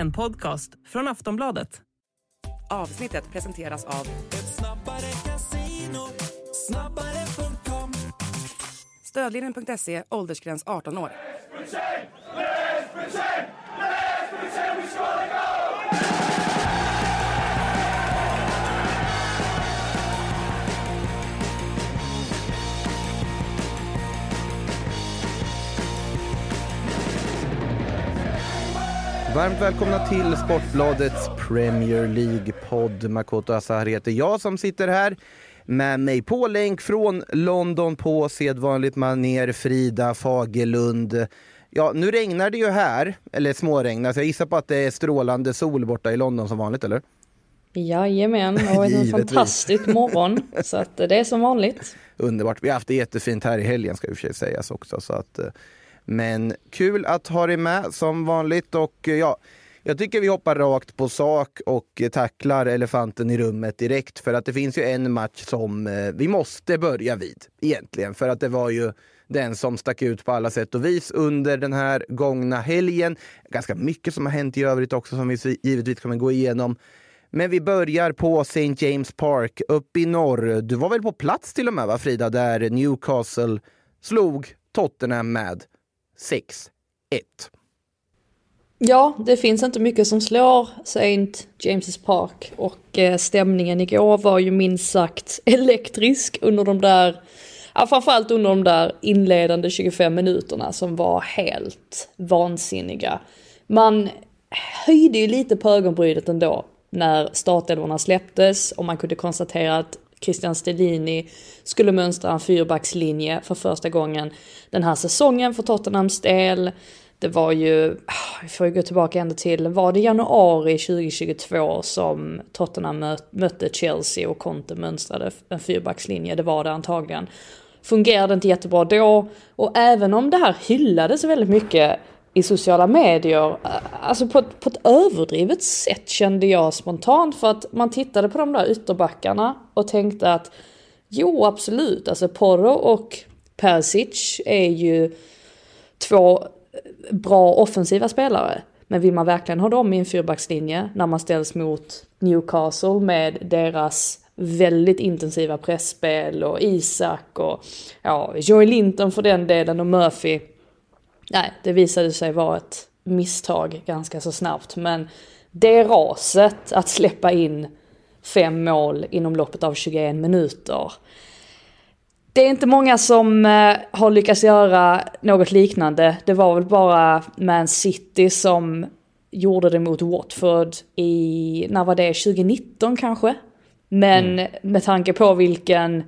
En podcast från Aftonbladet. Avsnittet presenteras av Stödlinjen.se, åldersgräns 18 år. Varmt välkomna till Sportbladets Premier League-podd. Makoto Asahar heter jag som sitter här med mig på länk från London på sedvanligt maner Frida Fagerlund. Ja, nu regnar det ju här, eller småregnar, så jag gissar på att det är strålande sol borta i London som vanligt, eller? Jajamän, och en Givetvis. fantastisk morgon. Så att det är som vanligt. Underbart. Vi har haft det jättefint här i helgen ska ju för sig sägas också. Så att, eh, men kul att ha dig med som vanligt och eh, ja, jag tycker vi hoppar rakt på sak och tacklar elefanten i rummet direkt för att det finns ju en match som eh, vi måste börja vid egentligen för att det var ju den som stack ut på alla sätt och vis under den här gångna helgen. Ganska mycket som har hänt i övrigt också som vi givetvis kommer gå igenom. Men vi börjar på St. James Park uppe i norr. Du var väl på plats till och med, va Frida, där Newcastle slog Tottenham med 6-1. Ja, det finns inte mycket som slår St. James' Park och eh, stämningen igår var ju minst sagt elektrisk under de där, ja framförallt under de där inledande 25 minuterna som var helt vansinniga. Man höjde ju lite på ögonbrynet ändå när startelvorna släpptes och man kunde konstatera att Christian Stellini skulle mönstra en fyrbackslinje för första gången den här säsongen för Tottenhams del. Det var ju, ah, vi får ju gå tillbaka ända till, var det januari 2022 som Tottenham mötte Chelsea och Conte mönstrade en fyrbackslinje? Det var det antagligen. Fungerade inte jättebra då och även om det här hyllades väldigt mycket i sociala medier, alltså på, ett- på ett överdrivet sätt kände jag spontant för att man tittade på de där ytterbackarna och tänkte att jo absolut, alltså Porro och Perisic är ju två bra offensiva spelare. Men vill man verkligen ha dem i en fyrbackslinje när man ställs mot Newcastle med deras väldigt intensiva pressspel och Isak och ja, Joey Linton för den delen och Murphy. Nej, det visade sig vara ett misstag ganska så snabbt. Men det raset att släppa in fem mål inom loppet av 21 minuter. Det är inte många som eh, har lyckats göra något liknande. Det var väl bara Man City som gjorde det mot Watford i, när var det, 2019 kanske? Men med tanke på vilken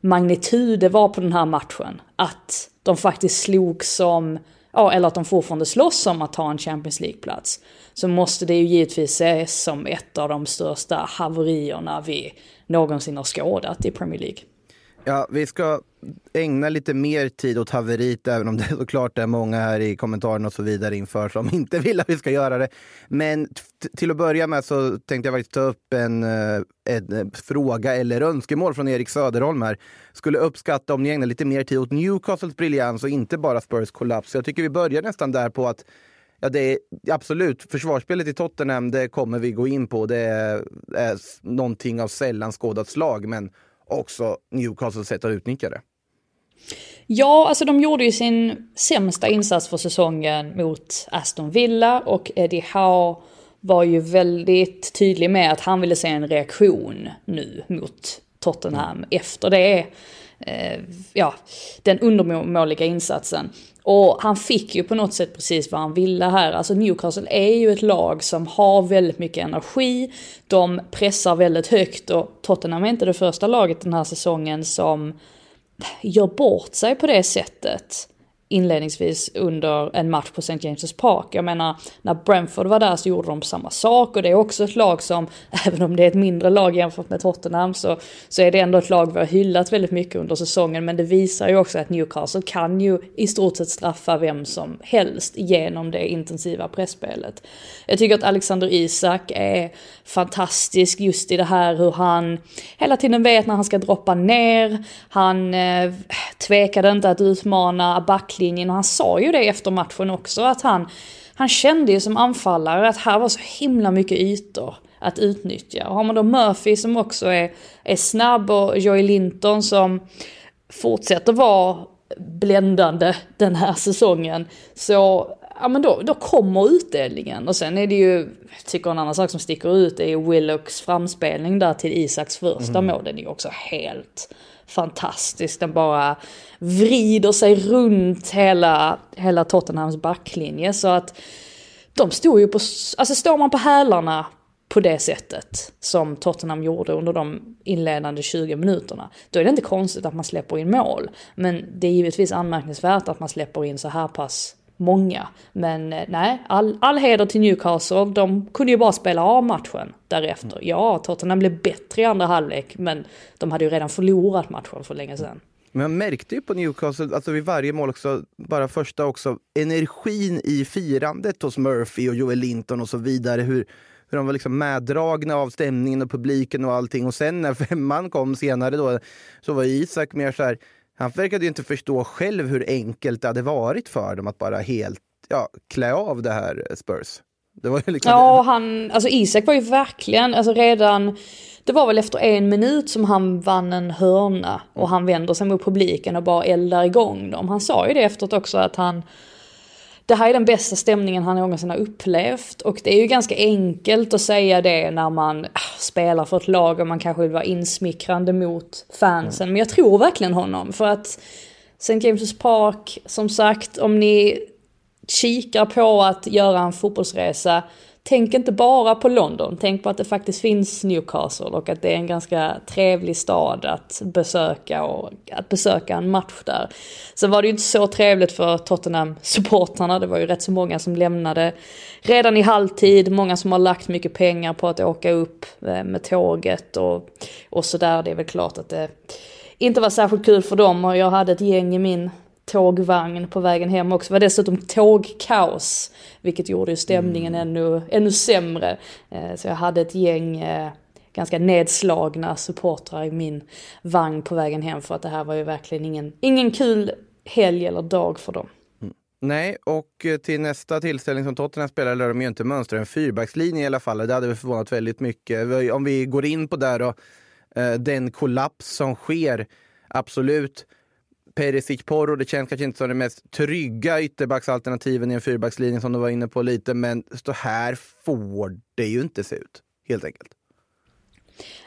magnitud det var på den här matchen, att de faktiskt slog som, ja eller att de fortfarande slåss om att ta en Champions League-plats, så måste det ju givetvis ses som ett av de största haverierna vi någonsin har skådat i Premier League. Ja, vi ska ägna lite mer tid åt haveriet, även om det såklart är många här i kommentarerna och så vidare inför som inte vill att vi ska göra det. Men till att börja med så tänkte jag faktiskt ta upp en, eh, en eh, fråga eller önskemål från Erik Söderholm här. Skulle uppskatta om ni ägnar lite mer tid åt Newcastles briljans och inte bara Spurs kollaps. Jag tycker vi börjar nästan där på att Ja, det är absolut. Försvarsspelet i Tottenham, det kommer vi gå in på. Det är, är någonting av sällan skådat slag, men också Newcastles sätt att utnyttja det. Ja, alltså de gjorde ju sin sämsta insats för säsongen mot Aston Villa och Eddie Howe var ju väldigt tydlig med att han ville se en reaktion nu mot Tottenham efter det. Eh, ja, den undermåliga insatsen. Och han fick ju på något sätt precis vad han ville här. Alltså Newcastle är ju ett lag som har väldigt mycket energi. De pressar väldigt högt och Tottenham är inte det första laget den här säsongen som gör bort sig på det sättet inledningsvis under en match på St. James' Park. Jag menar, när Brentford var där så gjorde de samma sak och det är också ett lag som, även om det är ett mindre lag jämfört med Tottenham, så, så är det ändå ett lag vi har hyllat väldigt mycket under säsongen. Men det visar ju också att Newcastle kan ju i stort sett straffa vem som helst genom det intensiva pressspelet. Jag tycker att Alexander Isak är fantastisk just i det här hur han hela tiden vet när han ska droppa ner. Han eh, tvekade inte att utmana backlinjen och han sa ju det efter matchen också att han han kände ju som anfallare att här var så himla mycket ytor att utnyttja. Och har man då Murphy som också är, är snabb och Joey Linton som fortsätter vara bländande den här säsongen. Så ja men då, då kommer utdelningen. Och sen är det ju, jag tycker en annan sak som sticker ut är Willocks framspelning där till Isaks första mm. mål. Den är ju också helt fantastisk. Den bara vrider sig runt hela, hela Tottenhams backlinje. Så att de stod ju på, alltså står man på hälarna på det sättet som Tottenham gjorde under de inledande 20 minuterna. Då är det inte konstigt att man släpper in mål. Men det är givetvis anmärkningsvärt att man släpper in så här pass många. Men eh, nej, all, all heder till Newcastle. De kunde ju bara spela av matchen därefter. Ja, Tottenham blev bättre i andra halvlek, men de hade ju redan förlorat matchen för länge sedan. Men jag märkte ju på Newcastle, alltså vid varje mål också, bara första också, energin i firandet hos Murphy och Joel Linton och så vidare. Hur, hur de var liksom meddragna av stämningen och publiken och allting. Och sen när femman kom senare då, så var Isak mer så här, han verkade ju inte förstå själv hur enkelt det hade varit för dem att bara helt ja, klä av det här Spurs. Det liksom ja, han, alltså Isak var ju verkligen, alltså redan, det var väl efter en minut som han vann en hörna och han vänder sig mot publiken och bara eldar igång dem. Han sa ju det efteråt också att han, det här är den bästa stämningen han någonsin har upplevt. Och det är ju ganska enkelt att säga det när man äh, spelar för ett lag och man kanske vill vara insmickrande mot fansen. Men jag tror verkligen honom. För att St. James' Park, som sagt, om ni kikar på att göra en fotbollsresa tänk inte bara på London, tänk på att det faktiskt finns Newcastle och att det är en ganska trevlig stad att besöka och att besöka en match där. Sen var det ju inte så trevligt för Tottenham-supportrarna, det var ju rätt så många som lämnade redan i halvtid, många som har lagt mycket pengar på att åka upp eh, med tåget och, och sådär. Det är väl klart att det inte var särskilt kul för dem och jag hade ett gäng i min tågvagn på vägen hem också. Det var dessutom tågkaos, vilket gjorde ju stämningen mm. ännu, ännu sämre. Eh, så jag hade ett gäng eh, ganska nedslagna supportrar i min vagn på vägen hem för att det här var ju verkligen ingen, ingen kul helg eller dag för dem. Mm. Nej, och eh, till nästa tillställning som Tottenham spelar lär de ju inte mönstra en fyrbackslinje i alla fall. Det hade vi förvånat väldigt mycket. Om vi går in på där då, den kollaps som sker, absolut. Perisic Porro, det känns kanske inte som det mest trygga ytterbacksalternativen i en fyrbackslinje som du var inne på lite, men så här får det ju inte se ut, helt enkelt.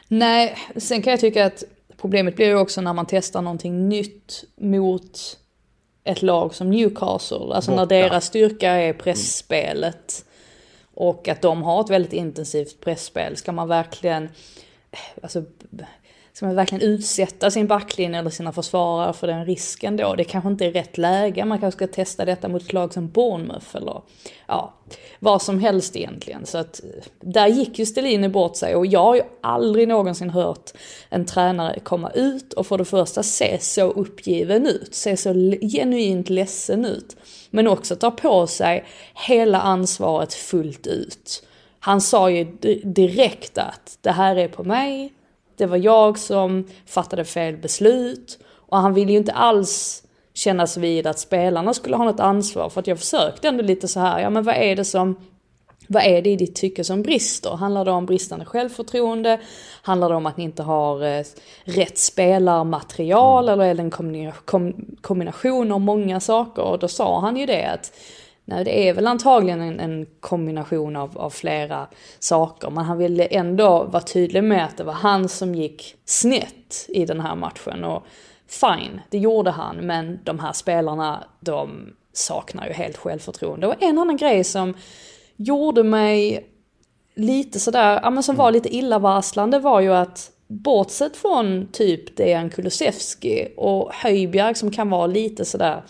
Nej, sen kan jag tycka att problemet blir ju också när man testar någonting nytt mot ett lag som Newcastle, alltså Borta. när deras styrka är pressspelet och att de har ett väldigt intensivt pressspel. Ska man verkligen, alltså Ska man verkligen utsätta sin backlinje eller sina försvarare för den risken då? Det kanske inte är rätt läge. Man kanske ska testa detta mot ett lag som Bournemouth eller ja, vad som helst egentligen. Så att eh, där gick ju Stellini bort sig och jag har ju aldrig någonsin hört en tränare komma ut och för det första se så uppgiven ut, se så genuint ledsen ut. Men också ta på sig hela ansvaret fullt ut. Han sa ju direkt att det här är på mig, det var jag som fattade fel beslut. Och han ville ju inte alls kännas vid att spelarna skulle ha något ansvar. För att jag försökte ändå lite så här, ja men vad är det som vad är det i ditt tycke som brister? Handlar det om bristande självförtroende? Handlar det om att ni inte har eh, rätt spelarmaterial? Mm. Eller är det en kombination av många saker? Och då sa han ju det att Nej, det är väl antagligen en, en kombination av, av, flera saker. Men han ville ändå vara tydlig med att det var han som gick snett i den här matchen. Och fine, det gjorde han. Men de här spelarna, de saknar ju helt självförtroende. Och en annan grej som gjorde mig lite sådär, ja men som var lite illavarslande var ju att bortsett från typ Dejan Kulusevski och Höjbjerg som kan vara lite sådär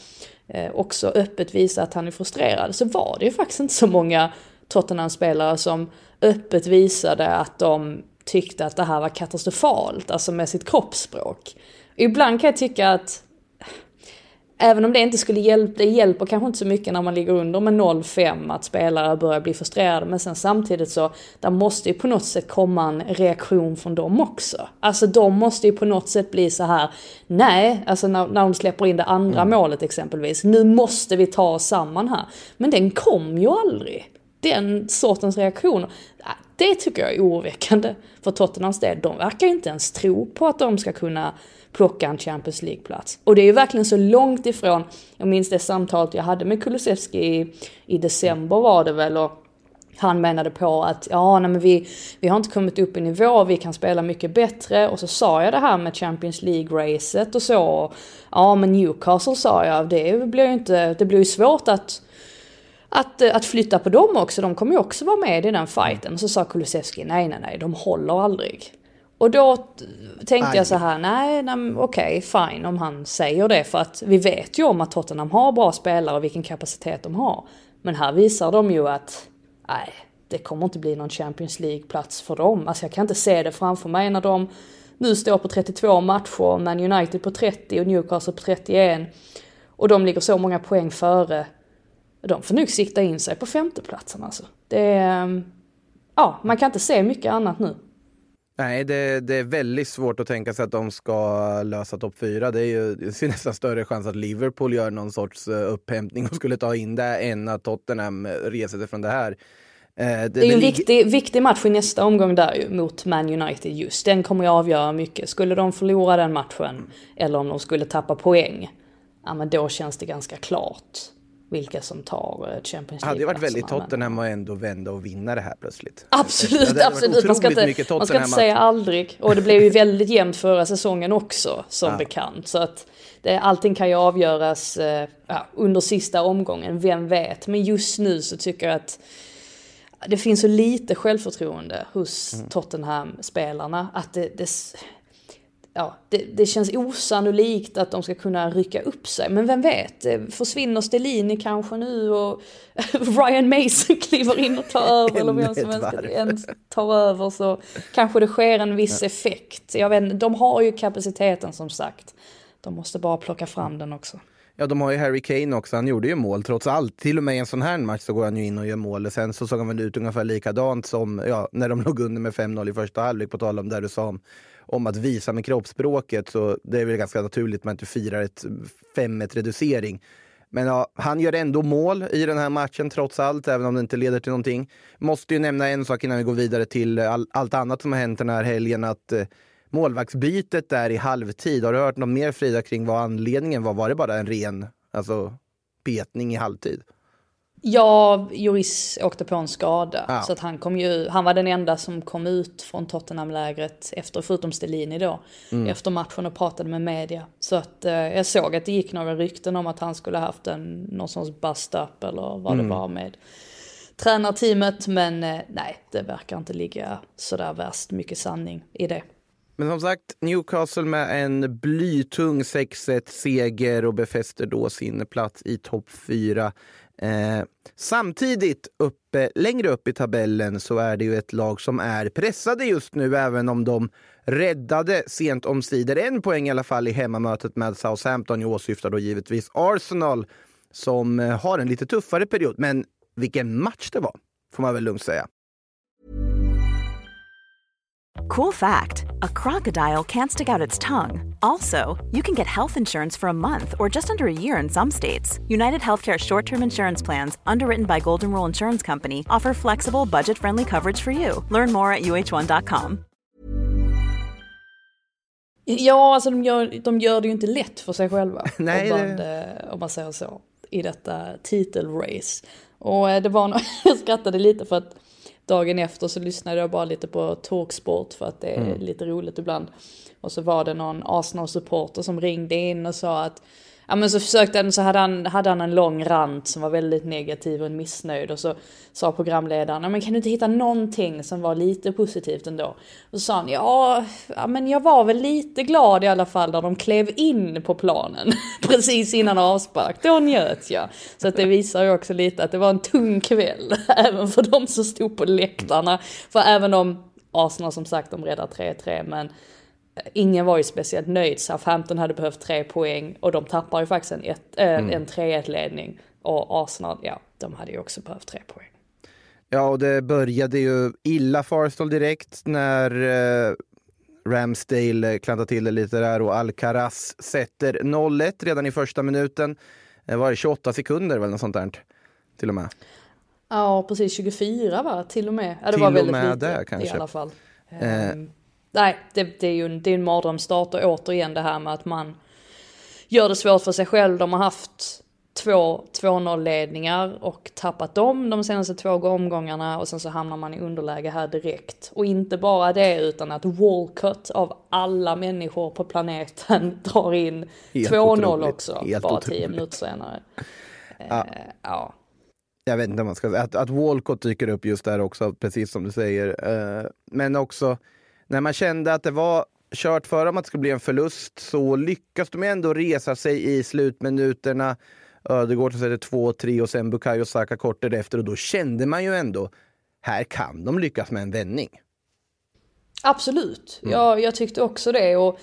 Eh, också öppet visa att han är frustrerad, så var det ju faktiskt inte så många Tottenham-spelare som öppet visade att de tyckte att det här var katastrofalt, alltså med sitt kroppsspråk. Ibland kan jag tycka att Även om det inte skulle hjälpa, det hjälper kanske inte så mycket när man ligger under med 0-5 att spelare börjar bli frustrerade. Men sen samtidigt så, där måste ju på något sätt komma en reaktion från dem också. Alltså de måste ju på något sätt bli så här, nej, alltså när, när de släpper in det andra mm. målet exempelvis. Nu måste vi ta oss samman här. Men den kom ju aldrig. Den sortens reaktioner. Det tycker jag är oroväckande för Tottenhams del. De verkar inte ens tro på att de ska kunna plocka en Champions League-plats. Och det är ju verkligen så långt ifrån, jag minns det samtalet jag hade med Kulusevski i, i december var det väl, och han menade på att ja, nej, men vi, vi har inte kommit upp i nivå, vi kan spela mycket bättre. Och så sa jag det här med Champions League-racet och så. Ja, men Newcastle sa jag, det blir ju inte, det blir ju svårt att att, eh, att flytta på dem också, de kommer ju också vara med i den fighten. Så sa Kulusevski, nej nej nej, de håller aldrig. Och då tänkte Aj. jag så här, nej, nej okej, okay, fine om han säger det. För att vi vet ju om att Tottenham har bra spelare och vilken kapacitet de har. Men här visar de ju att, nej, det kommer inte bli någon Champions League-plats för dem. Alltså jag kan inte se det framför mig när de nu står på 32 matcher, Man United på 30 och Newcastle på 31. Och de ligger så många poäng före. De får nog sikta in sig på femteplatsen alltså. Det är, ja, man kan inte se mycket annat nu. Nej, det, det, är väldigt svårt att tänka sig att de ska lösa topp fyra. Det är ju det är nästan större chans att Liverpool gör någon sorts eh, upphämtning och skulle ta in det än att Tottenham reser sig från det här. Eh, det, det är ju en viktig, viktig match i nästa omgång där ju, mot Man United just. Den kommer ju avgöra mycket. Skulle de förlora den matchen eller om de skulle tappa poäng, ja men då känns det ganska klart vilka som tar eh, Champions League. Det hade varit väldigt Tottenham att ändå vända och vinna det här plötsligt. Absolut, absolut. Man ska inte, man ska inte säga aldrig. Och det blev ju väldigt jämnt förra säsongen också, som ja. bekant. Så att det, allting kan ju avgöras eh, ja, under sista omgången, vem vet. Men just nu så tycker jag att det finns så lite självförtroende hos mm. Tottenham-spelarna att det, det ja, det, det, känns osannolikt att de ska kunna rycka upp sig. Men vem vet, försvinner Stellini kanske nu och Ryan Mason kliver in och tar över eller vem som helst tar över så kanske det sker en viss effekt. Jag vet de har ju kapaciteten som sagt. De måste bara plocka fram den också. Ja, de har ju Harry Kane också. Han gjorde ju mål trots allt. Till och med i en sån här match så går han ju in och gör mål. Sen så såg han väl ut ungefär likadant som ja, när de låg under med 5-0 i första halvlek, på tal om det du sa om om att visa med kroppsspråket så det är väl ganska naturligt att man inte firar ett 5-1 reducering. Men ja, han gör ändå mål i den här matchen trots allt, även om det inte leder till någonting. Måste ju nämna en sak innan vi går vidare till all, allt annat som har hänt den här helgen. Att eh, målvaktsbytet där i halvtid, har du hört något mer Frida kring vad anledningen var? Var det bara en ren alltså, petning i halvtid? Ja, Juris åkte på en skada. Ja. Så att han kom ju, han var den enda som kom ut från Tottenham-lägret efter, förutom Stellini då, mm. efter matchen och pratade med media. Så att eh, jag såg att det gick några rykten om att han skulle haft en, någon sorts bust-up eller vad mm. det var med tränarteamet. Men eh, nej, det verkar inte ligga sådär värst mycket sanning i det. Men som sagt, Newcastle med en blytung 6-1 seger och befäster då sin plats i topp 4. Eh, samtidigt, uppe, längre upp i tabellen, så är det ju ett lag som är pressade just nu, även om de räddade sent omsider en poäng i alla fall i hemmamötet med Southampton. Jag åsyftar då givetvis Arsenal som eh, har en lite tuffare period. Men vilken match det var, får man väl lugnt säga. Cool fact a crocodile can't stick out its tongue. Also, you can get health insurance for a month or just under a year in some states. United Healthcare short term insurance plans, underwritten by Golden Rule Insurance Company, offer flexible, budget friendly coverage for you. Learn more at uh1.com. Ja, alltså de gör, de gör det ju inte lätt för sig själva. Nej, om, man, det... om man säger så. I detta titelrace. Och eh, det var nog, jag skrattade lite för att dagen efter så lyssnade jag bara lite på Talksport för att det är mm. lite roligt ibland. Och så var det någon Arsenal-supporter som ringde in och sa att ja men så försökte han, så hade han, hade han en lång rant som var väldigt negativ och missnöjd och så sa programledaren, ja men kan du inte hitta någonting som var lite positivt ändå? Och så sa han, ja, ja men jag var väl lite glad i alla fall när de klev in på planen precis innan avspark, då njöt jag. Så att det visar ju också lite att det var en tung kväll, även för de som stod på läktarna. För även om Arsenal som sagt, de räddar 3-3, men ingen var ju speciellt nöjd. Southampton hade behövt tre poäng och de tappar ju faktiskt en, ett, äh, mm. en 3-1 ledning. Och Arsenal, ja, de hade ju också behövt tre poäng. Ja, och det började ju illa för Arsenal direkt när eh, Ramsdale klantade till det lite där och Alcaraz sätter 0-1 redan i första minuten. Det var det 28 sekunder eller något sånt där till och med. Ja, precis 24 va? Till och med. Ja, det till var väldigt och med lite det, kanske. i alla fall. Eh. Um, nej, det, det, är ju en, det är en mardrömsstart och återigen det här med att man gör det svårt för sig själv. De har haft två 2-0 ledningar och tappat dem de senaste två omgångarna och sen så hamnar man i underläge här direkt. Och inte bara det utan att Walcott av alla människor på planeten drar in 2-0 också Helt bara otroligt. 10 minuter senare. Ja. Eh, ja. Jag vet inte vad man ska säga. Att, att Walcott dyker upp just där också, precis som du säger. Eh, men också när man kände att det var kört för dem att det skulle bli en förlust så lyckas de ändå resa sig i slutminuterna. Ödegård så är det 2-3 och sen Bukayo Saka kort därefter och då kände man ju ändå här kan de lyckas med en vändning. Absolut, Mm. jag, jag tyckte också det och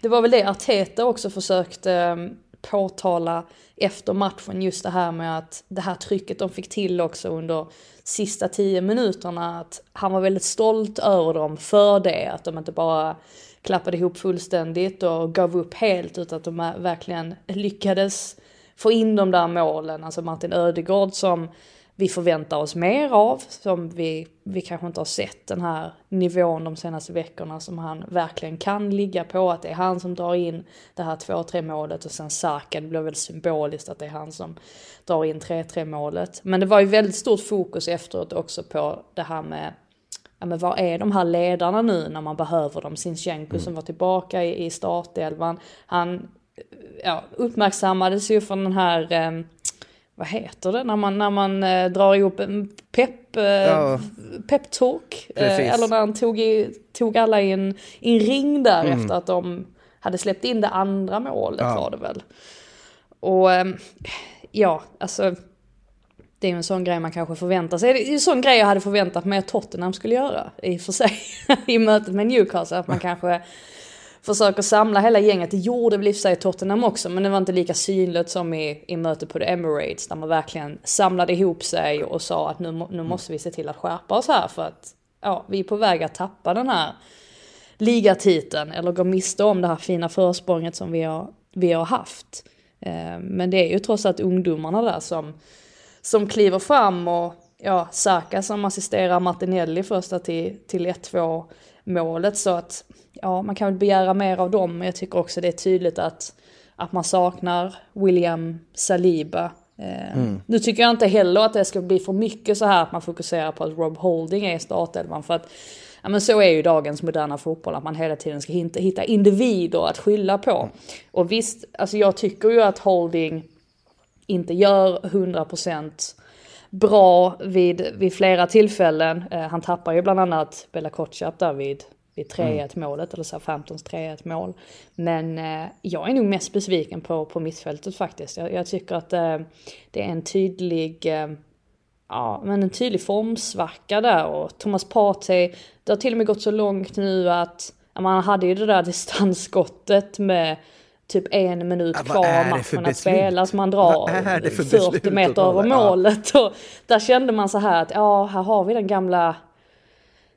det var väl det Arteta också försökte eh, påtala efter matchen just det här med att det här trycket de fick till också under sista tio minuterna att han var väldigt stolt över dem för det, att de inte bara klappade ihop fullständigt och gav upp helt utan att de verkligen lyckades få in de där målen, alltså Martin Ödegård som vi förväntar oss mer av, som vi, vi kanske inte har sett den här nivån de senaste veckorna som han verkligen kan ligga på, att det är han som drar in det här 2-3 målet och sen Saka, det blir väl symboliskt att det är han som drar in 3-3 målet. Men det var ju väldigt stort fokus efteråt också på det här med ja men var är de här ledarna nu när man behöver dem? Sinchenko som var tillbaka i, i startelvan, han ja, uppmärksammades ju från den här eh, vad heter det när man, när man eh, drar ihop en pepp, eh, Ja. peptalk? Eh, eller när han tog, i, tog alla i en, i en ring där efter att de hade släppt in det andra målet Ja. var det väl. Och eh, ja, alltså det är ju en sån grej man kanske förväntar sig. Det är en sån grej jag hade förväntat mig att Tottenham skulle göra i och för sig i mötet med Newcastle. Att man kanske försöker samla hela gänget. Det gjorde väl i sig Tottenham också, men det var inte lika synligt som i, i mötet på The Emirates där man verkligen samlade ihop sig och sa att nu, nu måste vi se till att skärpa oss här för att ja, vi är på väg att tappa den här ligatiteln eller gå miste om det här fina försprånget som vi har, vi har haft. Eh, Men det är ju trots allt ungdomarna där som, som kliver fram och ja, Saka som assisterar Martinelli första till, till 1-2 målet så att ja, man kan väl begära mer av dem men jag tycker också det är tydligt att, att man saknar William Saliba. Eh, Nu tycker jag inte heller att det ska bli för mycket så här att man fokuserar på att Rob Holding är i startelvan för att Ja men så är ju dagens moderna fotboll, att man hela tiden ska hitta, hitta individer att skylla på. Och visst, alltså jag tycker ju att Holding inte gör 100% bra vid, vid flera tillfällen. Eh, han tappar ju bland annat Bella Kotschap där vid, vid 3-1 målet, eller så 15 3-1 mål. Men eh, jag är nog mest besviken på, på mittfältet faktiskt. Jag, jag tycker att eh, det är en tydlig eh, ja, men en tydlig formsvacka där och Thomas Partey, det har till och med gått så långt nu att man hade ju det där distansskottet med typ en minut Ja, kvar matchen att spela så man drar Vad är det för 40 beslut att meter över målet och där kände man så här att ja, här har vi den gamla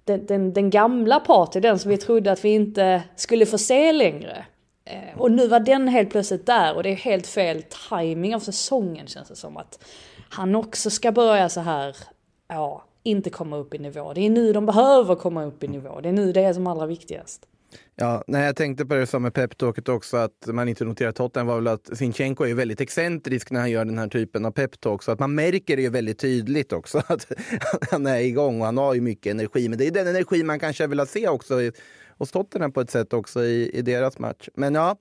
den, den, den gamla Partey, den som vi trodde att vi inte skulle få se längre. Eh, och nu var den helt plötsligt där och det är helt fel timing av säsongen känns det som att han också ska börja så här, ja, inte komma upp i nivå. Det är nu de behöver komma upp i nivå. Det är nu det är som allra viktigast. Ja, nej, jag tänkte på det som med peptalket också, att man inte noterar Tottenham var väl att Sinchenko är ju väldigt excentrisk när han gör den här typen av peptalk. Så att man märker det ju väldigt tydligt också att han är igång och han har ju mycket energi. Men det är den energi man kanske vill se också hos Tottenham på ett sätt också i, i deras match. Men ja,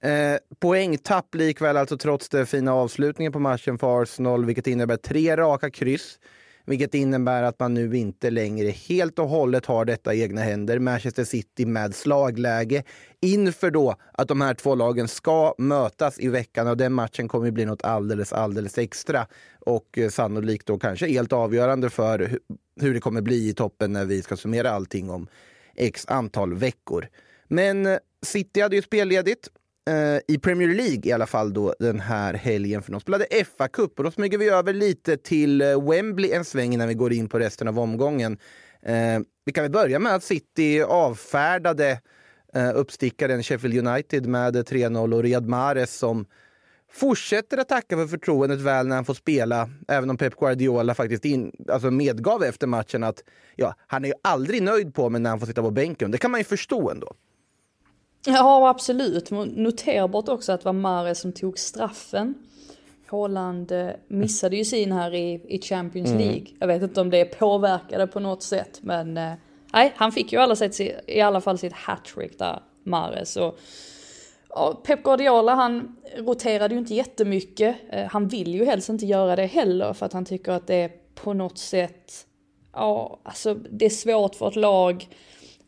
eh, poängtapp likväl alltså trots den fina avslutningen på matchen för Arsenal, vilket innebär tre raka kryss. Vilket innebär att man nu inte längre helt och hållet har detta i egna händer. Manchester City med slagläge inför då att de här två lagen ska mötas i veckan och den matchen kommer bli något alldeles, alldeles extra och eh, sannolikt då kanske helt avgörande för hur det kommer bli i toppen när vi ska summera allting om x antal veckor. Men eh, City hade ju spelledigt eh, i Premier League i alla fall då den här helgen för de spelade FA-cup och då smyger vi över lite till eh, Wembley en sväng innan vi går in på resten av omgången. Eh, vi kan väl börja med att City avfärdade eh, uppstickaren Sheffield United med 3-0 och Riyad Mahrez som fortsätter att tacka för förtroendet väl när han får spela, även om Pep Guardiola faktiskt in, alltså medgav efter matchen att ja, han är ju aldrig nöjd på mig när han får sitta på bänken. Det kan man ju förstå ändå. Ja, absolut. Noterbart också att det var Mahrez som tog straffen. Haaland eh, missade ju sin här i, i Champions mm. League. Jag vet inte om det påverkade på något sätt, men eh, nej, han fick ju alla sätt, i alla fall sitt hattrick där, Mahrez. Och, och Pep Guardiola, han roterade ju inte jättemycket. Eh, han vill ju helst inte göra det heller, för att han tycker att det är på något sätt, ja, alltså det är svårt för ett lag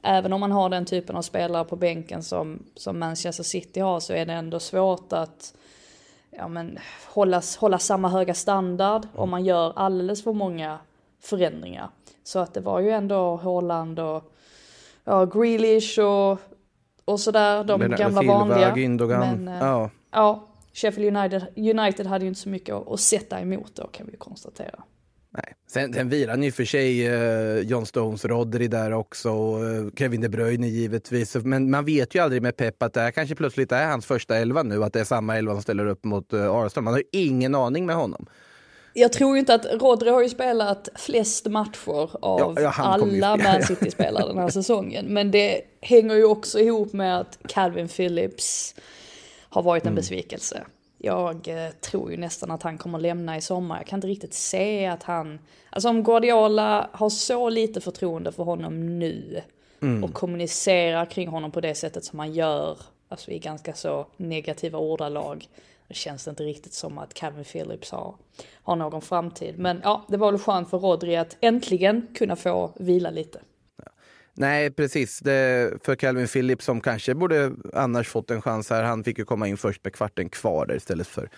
även om man har den typen av spelare på bänken som, som Manchester City har så är det ändå svårt att ja, men, hålla, hålla samma höga standard om man gör alldeles för många förändringar. Så att det var ju ändå Haaland och ja, Grealish och, och sådär, de Bernardo gamla Silva, vanliga. Gündogan. Men, ja. ja, Sheffield United, United hade ju inte så mycket att, att sätta emot då kan vi konstatera. Nej. Sen, sen virar ni för sig eh, John Stones, Rodri där också, och eh, Kevin De Bruyne givetvis. Men man vet ju aldrig med Pep att det här kanske plötsligt är hans första elva nu, att det är samma elva som ställer upp mot eh, Arsenal. Man har ju ingen aning med honom. Jag tror ju inte att Rodri har ju spelat flest matcher av ja, ja, alla Man City-spelare den här säsongen. Men det hänger ju också ihop med att Calvin Phillips har varit en mm. besvikelse. Jag eh, tror ju nästan att han kommer lämna i sommar. Jag kan inte riktigt se att han... Alltså om Guardiola har så lite förtroende för honom nu mm. och kommunicerar kring honom på det sättet som han gör, alltså i ganska så negativa ordalag, då känns det inte riktigt som att Calvin Phillips har, har någon framtid. Men ja, det var väl skönt för Rodri att äntligen kunna få vila lite. Nej, precis. Det, för Calvin Phillips som kanske borde annars fått en chans här. Han fick ju komma in först med kvarten kvar där istället för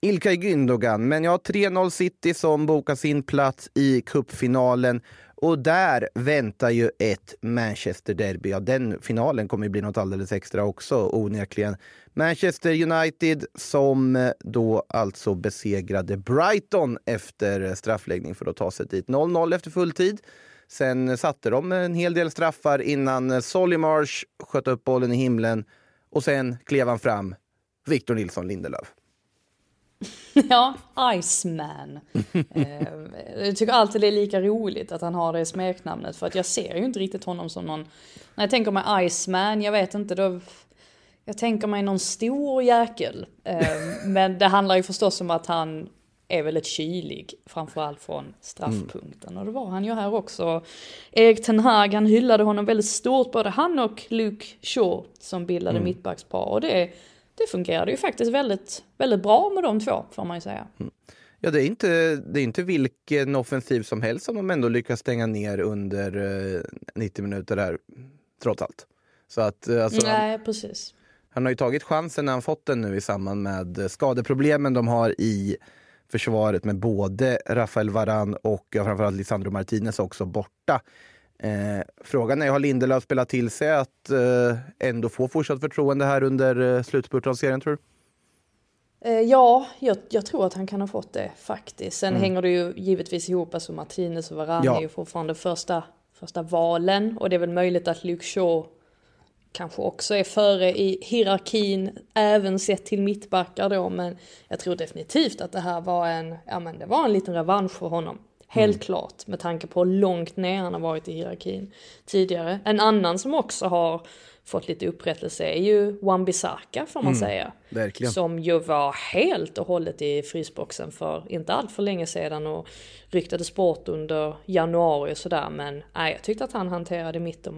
Ilkay Gündogan. Men ja, 3-0 City som bokar sin plats i cupfinalen. Och där väntar ju ett Manchester-derby. Ja, den finalen kommer ju bli något alldeles extra också, onekligen. Manchester United som eh, då alltså besegrade Brighton efter straffläggning för att ta sig dit. 0-0 efter fulltid. Sen satte de en hel del straffar innan Solly Marsh sköt upp bollen i himlen och sen klev han fram, Victor Nilsson Lindelöf. Ja, Iceman. eh, jag tycker alltid det är lika roligt att han har det smeknamnet för att jag ser ju inte riktigt honom som någon, när jag tänker mig Iceman, jag vet inte, då, jag tänker mig någon stor jäkel. Eh, men det handlar ju förstås om att han är väldigt kylig, framförallt från straffpunkten. Mm. Och det var han ju här också. Erik Ten Hag, han hyllade honom väldigt stort, både han och Luke Shaw som bildade mm. mittbackspar. Och det, det fungerade ju faktiskt väldigt, väldigt bra med de två, får man ju säga. Mm. Ja, det är, inte, det är inte vilken offensiv som helst som de ändå lyckas stänga ner under eh, 90 minuter där, trots allt. Så att, eh, alltså, Nej, precis. Han har ju tagit chansen när han fått den nu i samband med skadeproblemen de har i försvaret med både Rafael Varan och framförallt Lisandro Martinez också borta. Eh, frågan är, har Lindelöf spelat till sig att eh, ändå få fortsatt förtroende här under eh, slutspurten av serien tror du? Eh, ja, jag, jag, tror att han kan ha fått det faktiskt. Sen mm. hänger det ju givetvis ihop, alltså Martinez och Varan ja. är ju fortfarande första, första valen och det är väl möjligt att Luke Shaw kanske också är före i hierarkin, även sett till mittbackar då, men jag tror definitivt att det här var en, ja men det var en liten revansch för honom. Helt mm. klart, med tanke på hur långt ner han har varit i hierarkin tidigare. En annan som också har fått lite upprättelse är ju Wan-Bissaka får man mm, säga. Verkligen. Som ju var helt och hållet i frysboxen för inte allt för länge sedan och ryktades bort under januari och sådär. Men nej, jag tyckte att han hanterade mitten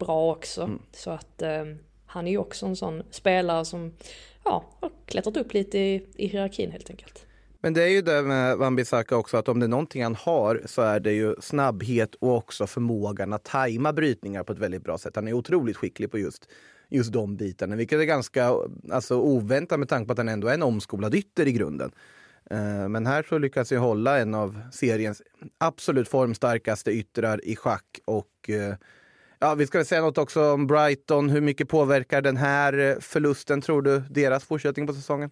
bra också. Mm. Så att eh, han är ju också en sån spelare som ja, har klättrat upp lite i, i hierarkin helt enkelt. Men det är ju det med Wan-Bissaka också att om det är någonting han har så är det ju snabbhet och också förmågan att tajma brytningar på ett väldigt bra sätt. Han är otroligt skicklig på just, just de bitarna, vilket är ganska alltså, oväntat med tanke på att han ändå är en omskolad ytter i grunden. Eh, men här så lyckas jag hålla en av seriens absolut formstarkaste yttrar i schack och eh, Ja, vi ska säga något också om Brighton. Hur mycket påverkar den här eh, förlusten, tror du, deras fortsättning på säsongen?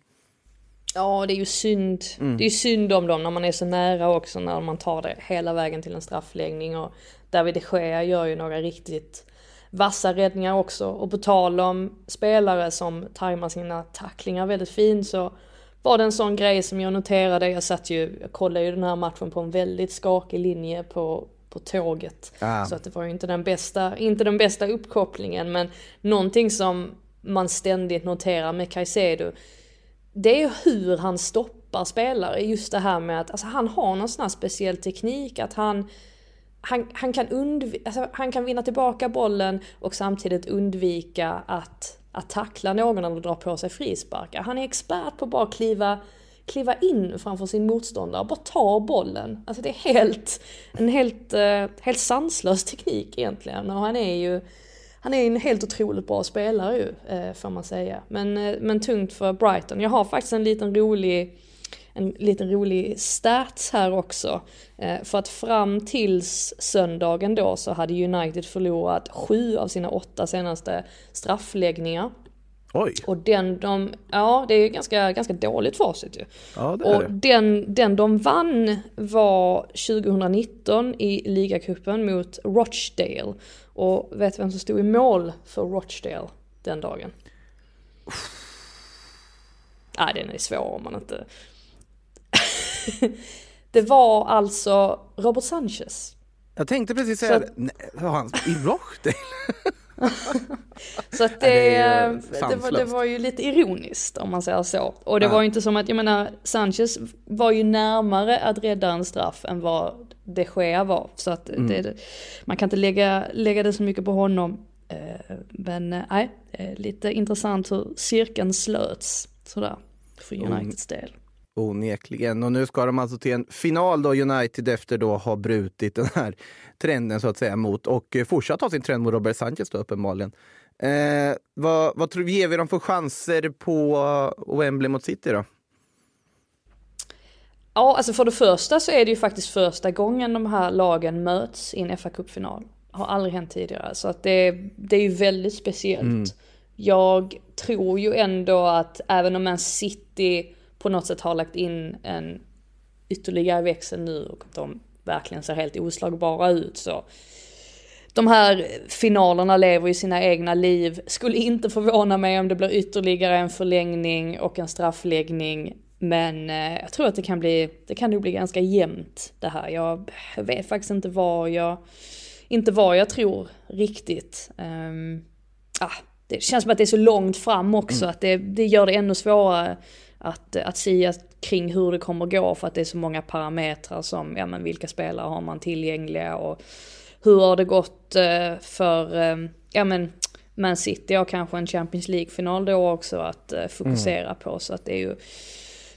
Ja, det är ju synd. Mm. Det är synd om dem när man är så nära också när man tar det hela vägen till en straffläggning. Och David de Gea gör ju några riktigt vassa räddningar också. Och på tal om spelare som tajmar sina tacklingar väldigt fint så var det en sån grej som jag noterade. Jag satt ju, jag kollade ju den här matchen på en väldigt skakig linje på, på tåget. Ah. Så att det var ju inte den bästa, inte den bästa uppkopplingen. Men någonting som man ständigt noterar med Caicedo det är hur han stoppar spelare. Just det här med att alltså, han har någon sån här speciell teknik att han han, han, kan undv- alltså, han kan vinna tillbaka bollen och samtidigt undvika att, att tackla någon eller dra på sig frisparkar. Han är expert på att bara kliva, kliva in framför sin motståndare och bara ta bollen. Alltså det är helt, en helt, uh, helt sanslös teknik egentligen. Och han är ju han är en helt otroligt bra spelare ju, uh, får man säga. Men, uh, men tungt för Brighton. Jag har faktiskt en liten rolig en liten rolig stats här också. För att fram tills söndagen då så hade United förlorat sju av sina åtta senaste straffläggningar. Oj. Och den de, ja det är ganska, ganska dåligt facit ju. Ja, det är och det. Den, den de vann var 2019 i ligacupen mot Rochdale. Och vet du vem som stod i mål för Rochdale den dagen? Nej, den är svår om man inte det var alltså Robert Sanchez. Jag tänkte precis säga, så... var han i Rochdale? så att det, det, det, var, det, var, ju lite ironiskt om man säger så. Och det ja. var ju inte som att, jag menar, Sanchez var ju närmare att rädda en straff än vad de Gea var. Så att mm. man kan inte lägga, lägga det så mycket på honom. Eh, men eh, nej, lite intressant hur cirkeln slöts sådär för Uniteds del. Onekligen. Och nu ska de alltså till en final då, United, efter då ha brutit den här trenden så att säga mot och fortsatt ha sin trend mot Robert Sanchez då uppenbarligen. Eh, vad, vad tror, ger vi dem för chanser på Wembley mot City då? Ja, alltså för det första så är det ju faktiskt första gången de här lagen möts i en fa Cup-final. Har aldrig hänt tidigare, så att det, det är ju väldigt speciellt. Mm. Jag tror ju ändå att även om Man City på något sätt har lagt in en ytterligare växel nu och att de verkligen ser helt oslagbara ut så de här finalerna lever ju sina egna liv. Skulle inte förvåna mig om det blir ytterligare en förlängning och en straffläggning. Men eh, jag tror att det kan bli, det kan nog bli ganska jämnt det här. Jag vet faktiskt inte vad jag, inte vad jag tror riktigt. Um, ah, det känns som att det är så långt fram också mm. att det, det gör det ännu svårare att, att sia kring hur det kommer gå för att det är så många parametrar som, ja men vilka spelare har man tillgängliga och hur har det gått eh, för, eh, ja men Man City har kanske en Champions League-final då också att eh, fokusera mm. på så att det är ju,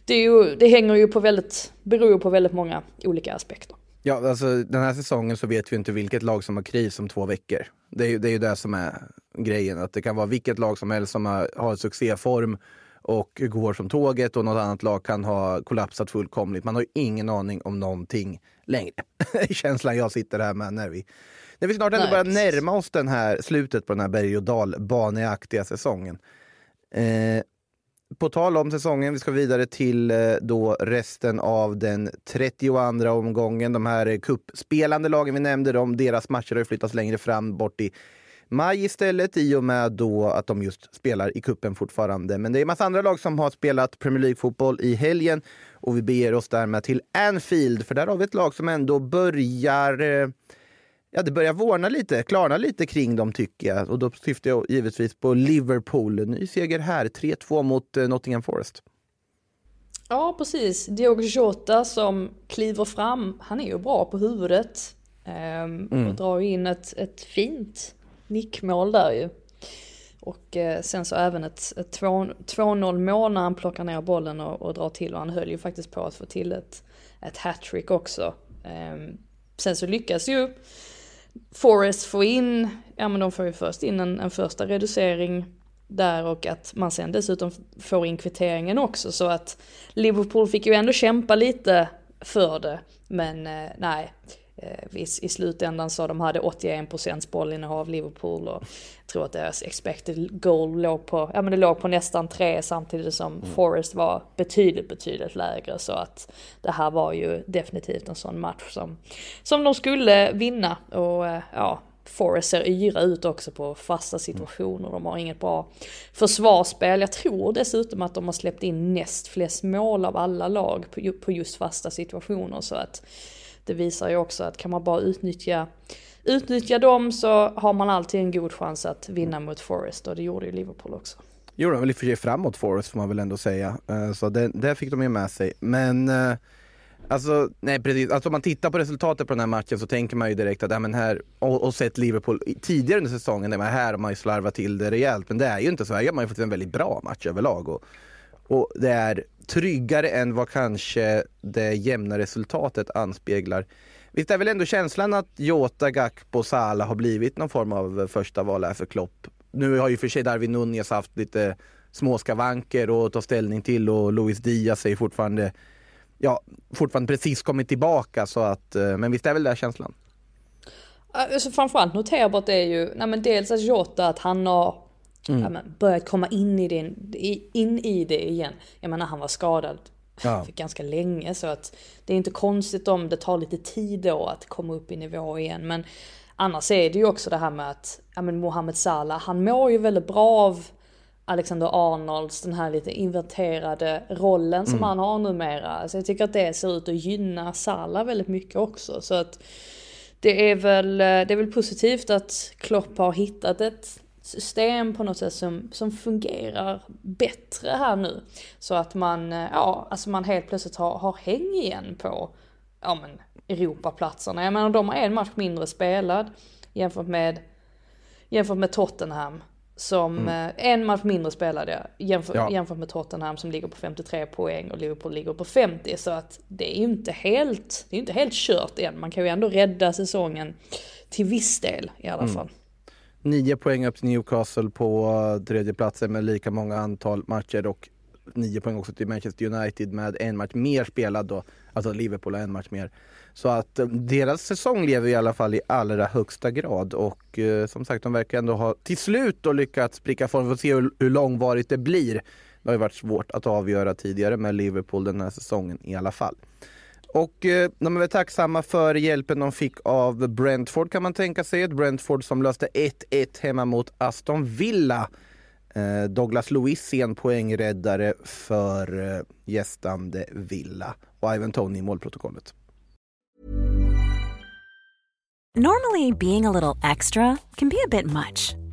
det är ju, det hänger ju på väldigt, beror ju på väldigt många olika aspekter. Ja, alltså den här säsongen så vet vi inte vilket lag som har kris om två veckor. Det är ju det, är ju det som är grejen, att det kan vara vilket lag som helst som har, har succéform och går som tåget och något annat lag kan ha kollapsat fullkomligt. Man har ingen aning om någonting längre. Känslan jag sitter här med när vi, när vi snart ändå börjar närma oss den här slutet på den här berg och dalbaneaktiga säsongen. Eh, på tal om säsongen, vi ska vidare till eh, då resten av den 32 omgången. De här kuppspelande lagen vi nämnde, de, deras matcher har flyttats längre fram bort i maj istället i och med då att de just spelar i kuppen fortfarande. Men det är en massa andra lag som har spelat Premier League-fotboll i helgen och vi beger oss därmed till Anfield för där har vi ett lag som ändå börjar eh, Ja, det börjar vårna lite, klarna lite kring dem tycker jag. Och då syftar jag givetvis på Liverpool. Ny seger här, 3-2 mot eh, Nottingham Forest. Ja, precis. Diogo Jota som kliver fram, han är ju bra på huvudet. Um, mm. Och drar in ett, ett fint nickmål där ju. Och eh, sen så även ett, ett 2-0 mål när han plockar ner bollen och, och drar till och han höll ju faktiskt på att få till ett, ett hattrick också. Eh, sen så lyckas ju Forrest få in, ja men de får ju först in en, en första reducering där och att man sen dessutom får in kvitteringen också så att Liverpool fick ju ändå kämpa lite för det. Men eh, nej, i, i slutändan så de hade 81% bollinnehav Liverpool och jag tror att deras expected goal låg på, ja men det låg på nästan 3 samtidigt som mm. Forest var betydligt, betydligt lägre så att det här var ju definitivt en sån match som, som de skulle vinna och eh, ja, Forrest ser yra ut också på fasta situationer. De har inget bra försvarsspel. Jag tror dessutom att de har släppt in näst flest mål av alla lag på just fasta situationer. Så att det visar ju också att kan man bara utnyttja, utnyttja dem så har man alltid en god chans att vinna mot Forest och det gjorde ju Liverpool också. Gjorde de väl i och för sig framåt Forest får man väl ändå säga. Eh, så det, det fick de ju med sig. Men eh, Alltså, nej precis. Alltså om man tittar på resultatet på den här matchen så tänker man ju direkt att, ja, men här, och, och sett Liverpool tidigare under säsongen, men här har man ju slarvat till det rejält. Men det är ju inte så. Här gör man ju faktiskt en väldigt bra match överlag. Och, och det är tryggare än vad kanske det jämna resultatet anspeglar. Visst är väl ändå känslan att Jota, Gakpo, Salah har blivit någon form av första val här för Klopp. Nu har ju för sig Darwin Nunez haft lite småskavanker att ta ställning till och Luis Diaz är fortfarande ja, fortfarande precis kommit tillbaka så att, eh, men visst är väl det känslan? Alltså framförallt noterbart är ju, nej men dels att Jota att han har mm. ja, men, börjat komma in i, det, in i det igen. Jag menar han var skadad ja. för ganska länge så att det är inte konstigt om det tar lite tid då att komma upp i nivå igen. Men annars är det ju också det här med att, ja men Mohamed Salah, han mår ju väldigt bra av Alexander Arnolds, den här lite inverterade rollen som mm. han har numera. Så jag tycker att det ser ut att gynna Salah väldigt mycket också. Så att det är väl, det är väl positivt att Klopp har hittat ett system på något sätt som, som fungerar bättre här nu. Så att man, ja, alltså man helt plötsligt har, har häng igen på, ja men, Europaplatserna. Jag menar de har en match mindre spelad jämfört med, jämfört med Tottenham. Som mm. Eh, en match mindre spelade jämför, ja. jämfört med Tottenham som ligger på 53 poäng och Liverpool ligger på 50. Så att det är ju inte helt, det är inte helt kört än. Man kan ju ändå rädda säsongen till viss del i alla mm. Nio poäng upp till Newcastle på tredje platsen med lika många antal matcher och nio poäng också till Manchester United med en match mer spelad då. Alltså Liverpool har en match mer. Så att eh, deras säsong lever i alla fall i allra högsta grad och eh, som sagt de verkar ändå ha till slut då lyckats pricka form. Vi får se hur, hur långvarigt det blir. Det har ju varit svårt att avgöra tidigare med Liverpool den här säsongen i alla fall. Och eh, de är väl tacksamma för hjälpen de fick av Brentford kan man tänka sig. Ett Brentford som löste 1-1 hemma mot Aston Villa. Eh, Douglas Lewis en poängräddare för eh, gästande Villa och Ivan Tony i målprotokollet. Normally being a little extra can be a bit much.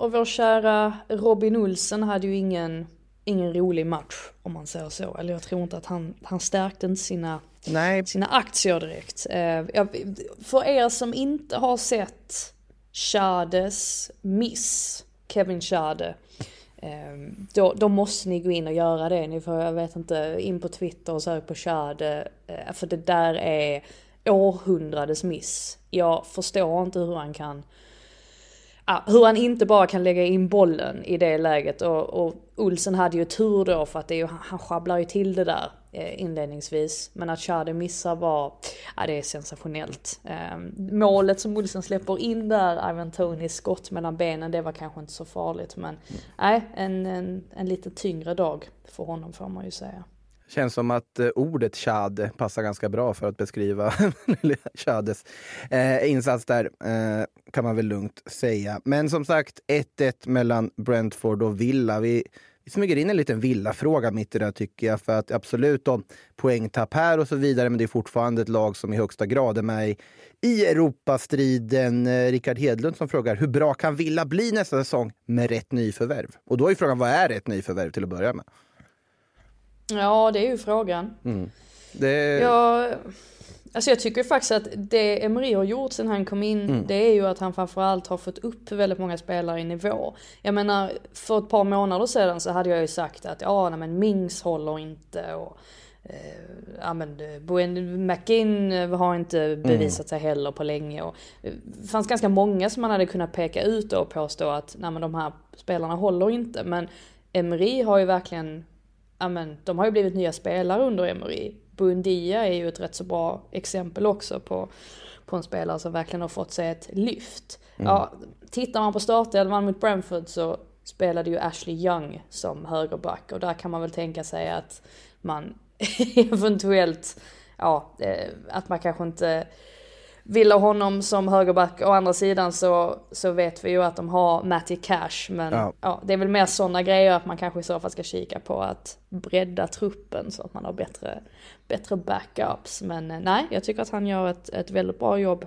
Och vår kära Robin Olsen hade ju ingen ingen rolig match om man säger så. Eller jag tror inte att han, han stärkte inte sina, Nej. sina aktier direkt. Eh, för er som inte har sett Chades miss, Kevin Chade, eh, då, då, måste ni gå in och göra det. Ni får, jag vet inte, in på Twitter och sök på Chade. Eh, för det där är århundradets miss. Jag förstår inte hur han kan ja, hur han inte bara kan lägga in bollen i det läget och, och Olsen hade ju tur då för att det är ju, han sjabblar ju till det där eh, inledningsvis. Men att Chade missar var, ja det är sensationellt. Eh, målet som Olsen släpper in där, Ivan Tonys skott mellan benen, det var kanske inte så farligt. Men nej, en, en, en lite tyngre dag för honom får man ju säga. Känns som att eh, ordet Chad passar ganska bra för att beskriva Chades eh, insats där, eh, kan man väl lugnt säga. Men som sagt, 1-1 mellan Brentford och Villa. Vi, vi smyger in en liten villafråga mitt i det här, tycker jag. För att absolut om poängtapp här och så vidare, men det är fortfarande ett lag som i högsta grad är med i, Europastriden. Eh, Rickard Hedlund som frågar, hur bra kan Villa bli nästa säsong med rätt nyförvärv? Och då är frågan, vad är rätt nyförvärv till att börja med? Ja, det är ju frågan. Mm. Det... Jag, Alltså jag tycker faktiskt att det Emery har gjort sen han kom in, mm. det är ju att han framförallt har fått upp väldigt många spelare i nivå. Jag menar, för ett par månader sedan så hade jag ju sagt att ja, nej men Mings håller inte och eh, ja men Boen McIn har inte bevisat mm. sig heller på länge och eh, det fanns ganska många som man hade kunnat peka ut och påstå att nej men de här spelarna håller inte. Men Emery har ju verkligen, ja men de har ju blivit nya spelare under Emery Buendia är ju ett rätt så bra exempel också på, på en spelare som verkligen har fått sig ett lyft. Mm. Ja, tittar man på startelvan mot Brentford så spelade ju Ashley Young som högerback och där kan man väl tänka sig att man eventuellt, ja, eh, att man kanske inte vill ha honom som högerback. Å andra sidan så, så vet vi ju att de har Matty Cash. Men ja. ja det är väl mer sådana grejer att man kanske i så fall ska kika på att bredda truppen så att man har bättre, bättre backups. Men eh, nej, jag tycker att han gör ett, ett väldigt bra jobb,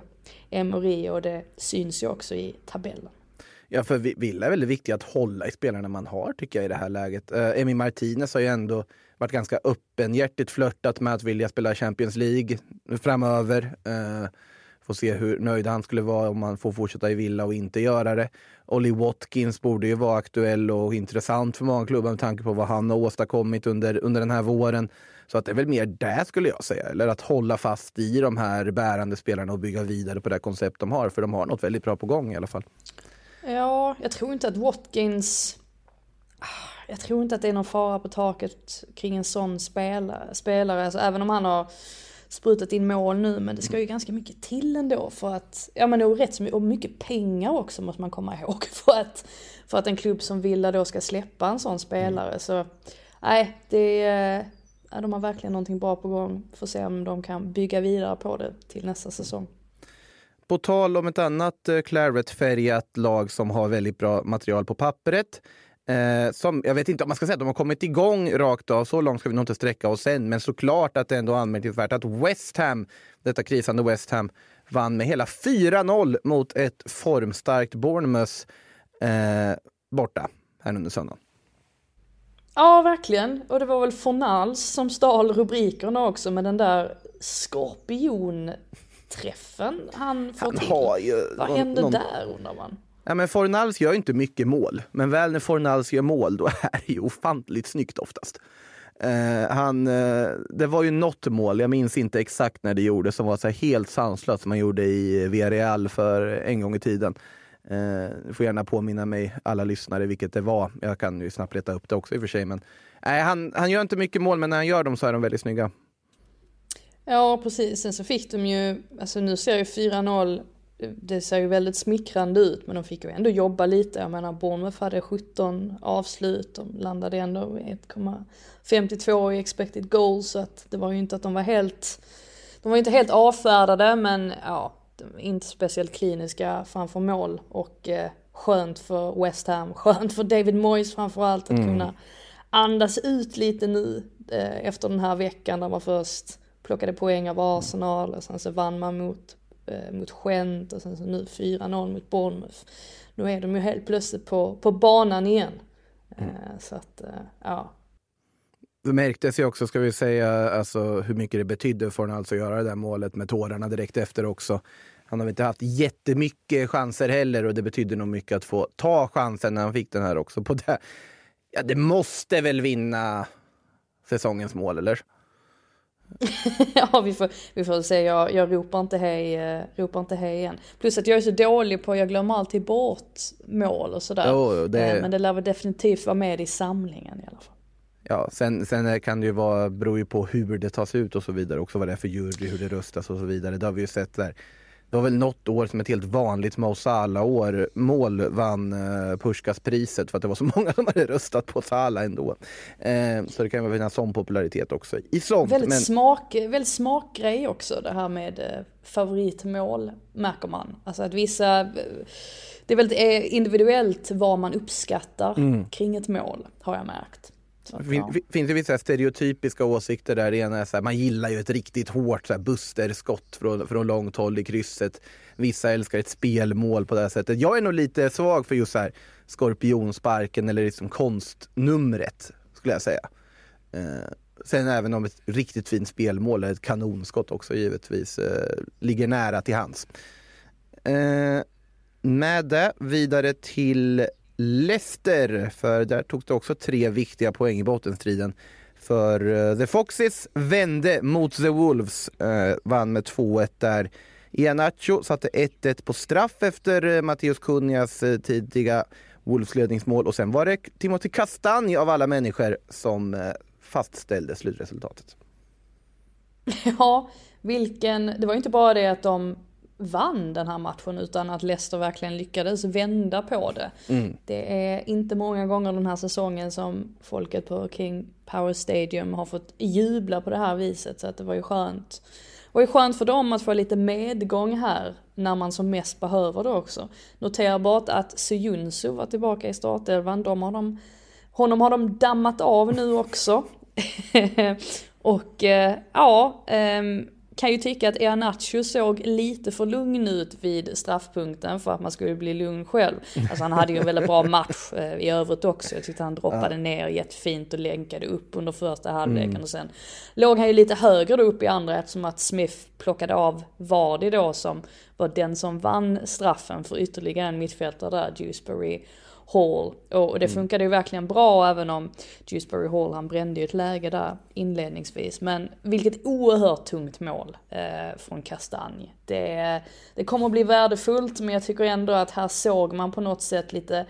Emery, och det syns ju också i tabellen. Ja, för Villa är väldigt viktigt att hålla i spelarna man har tycker jag i det här läget. Uh, Emi Martinez har ju ändå varit ganska öppenhjärtigt flörtat med att vilja spela Champions League framöver. Uh, Får se hur nöjd han skulle vara om han får fortsätta i Villa och inte göra det. Ollie Watkins borde ju vara aktuell och intressant för många klubbar med tanke på vad han har åstadkommit under, under den här våren. Så att det är väl mer det skulle jag säga. Eller att hålla fast i de här bärande spelarna och bygga vidare på det koncept de har. För de har något väldigt bra på gång i alla fall. Ja, jag tror inte att Watkins... Jag tror inte att det är någon fara på taket kring en sån spelare. spelare. Alltså, även om han har sprutat in mål nu men det ska ju ganska mycket till ändå för att, ja men och rätt så mycket, och mycket pengar också måste man komma ihåg för att, för att en klubb som Villa då ska släppa en sån spelare mm. så nej, det är, ja, de har verkligen någonting bra på gång. Får se om de kan bygga vidare på det till nästa säsong. På tal om ett annat eh, Claret-färgat lag som har väldigt bra material på pappret Eh, som, jag vet inte om man ska säga att de har kommit igång rakt av, så långt ska vi nog inte sträcka oss än. Men såklart att det ändå är anmärkningsvärt att West Ham, detta krisande West Ham, vann med hela 4-0 mot ett formstarkt Bournemouth eh, borta här under söndagen. Ja, verkligen. Och det var väl Fornals som stal rubrikerna också med den där skorpionträffen han får han till. Har ju Vad någon, hände någon... där undrar man? Ja, men Fornals gör inte mycket mål, men väl när Fornals gör mål då är det ju ofantligt snyggt oftast. Uh, han, uh, det var ju något mål, jag minns inte exakt när det gjordes, som var så helt sanslöst som man gjorde i Villarreal för en gång i tiden. Uh, du får gärna påminna mig, alla lyssnare, vilket det var. Jag kan ju snabbt leta upp det också i och för sig. Men, uh, han, han gör inte mycket mål, men när han gör dem så är de väldigt snygga. Ja, precis. Sen så fick de ju, alltså nu ser ju 4-0 det ser ju väldigt smickrande ut men de fick ju ändå jobba lite. Jag menar Bournemouth hade 17 avslut, de landade ändå 1,52 i expected goals så att det var ju inte att de var helt, de var inte helt avfärdade men ja, inte speciellt kliniska framför mål och eh, skönt för West Ham, skönt för David Moyes framförallt att mm. kunna andas ut lite nu eh, efter den här veckan där man först plockade poäng av Arsenal och sen så vann man mot eh, mot Gent och sen så nu 4-0 mot Bournemouth. Nu är de ju helt plötsligt på, på banan igen. Mm. Eh, så att, eh, ja. Det märktes ju också, ska vi säga, alltså, hur mycket det betydde för honom alltså att göra det där målet med tårarna direkt efter också. Han har inte haft jättemycket chanser heller och det betydde nog mycket att få ta chansen när han fick den här också. På det. Ja, det måste väl vinna säsongens mål, eller? ja, vi får, vi får se. Jag, jag ropar, inte hej, uh, ropar inte hej igen. Plus att jag är så dålig på, jag glömmer alltid bort mål och sådär. Jo, det... uh, men det lär väl definitivt vara med i samlingen i alla fall. Ja, sen, sen kan det ju vara, beror ju på hur det tas ut och så vidare också, vad det är för jury, hur det röstas och så vidare. Det har vi ju sett där det var väl något år som ett helt vanligt Mo Salah-år. Mål vann eh, Puskas-priset för att det var så många som hade röstat på Salah ändå. Eh, så det kan ju en sån popularitet också i sånt. Väldigt, men... smak, väldigt smakgrej också det här med eh, favoritmål märker man. Alltså att vissa, eh, det är väldigt eh, individuellt vad man uppskattar mm. kring ett mål har jag märkt. Fin, finns det vissa stereotypiska åsikter där? ena är så här, man gillar ju ett riktigt hårt så här, busterskott från, från långt håll i krysset. Vissa älskar ett spelmål på det här sättet. Jag är nog lite svag för just så här, skorpionsparken eller liksom konstnumret skulle jag säga. Eh, sen även om ett riktigt fint spelmål, ett kanonskott också givetvis, eh, ligger nära till hands. Eh, med det vidare till Leicester, för där tog det också tre viktiga poäng i bottenstriden. För uh, The Foxes vände mot The Wolves, uh, vann med 2-1 där. Ianacho satte 1-1 på straff efter eh, uh, Matteus Kunjas tidiga Wolves ledningsmål och sen var det Timothy Castagne av alla människor som fastställde slutresultatet. Ja, vilken, det var ju inte bara det att de vann den här matchen utan att Leicester verkligen lyckades vända på det. Mm. Det är inte många gånger den här säsongen som folket på King Power Stadium har fått jubla på det här viset så att det var ju skönt. Det var ju skönt för dem att få lite medgång här när man som mest behöver det också. Noterbart att Suyunsu var tillbaka i startelvan, de har de, honom har de dammat av nu också. och eh, ja, eh, kan ju tycka att Ianacho såg lite för lugn ut vid straffpunkten för att man skulle bli lugn själv. Alltså han hade ju en väldigt bra match eh, i övrigt också. Jag tyckte han droppade ja. ner jättefint och länkade upp under första halvleken mm. och sen låg han ju lite högre upp i andra eftersom att Smith plockade av Vardy då som var den som vann straffen för ytterligare en mittfältare där, Dewsbury. Hall. Och det mm. funkade ju verkligen bra även om Dewsbury Hall, han brände ju ett läge där inledningsvis. Men vilket oerhört tungt mål eh, från Kastanj. Det, det kommer att bli värdefullt men jag tycker ändå att här såg man på något sätt lite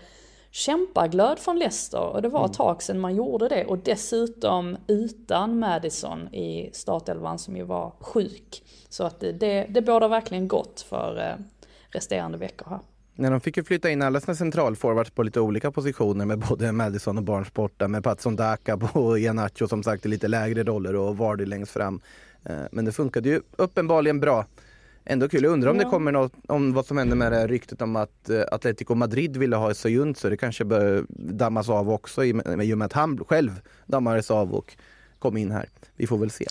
kämpaglöd från Leicester och det var ett mm. tag sedan man gjorde det och dessutom utan Madison i startelvan som ju var sjuk. Så att det, det, det bådar verkligen gott för eh, resterande veckor här. Nej, de fick ju flytta in alla sina centralforwards på lite olika positioner med både Madison och Barnes borta med Patson Daka på Ianacho som sagt i lite lägre roller och Vardy längst fram. Eh, men det funkade ju uppenbarligen bra. Ändå kul. Jag undrar om ja. det kommer något om vad som hände med det här ryktet om att eh, Atletico Madrid ville ha Soyuncu. Det kanske bör dammas av också i och med att han själv dammades av och kom in här. Vi får väl se.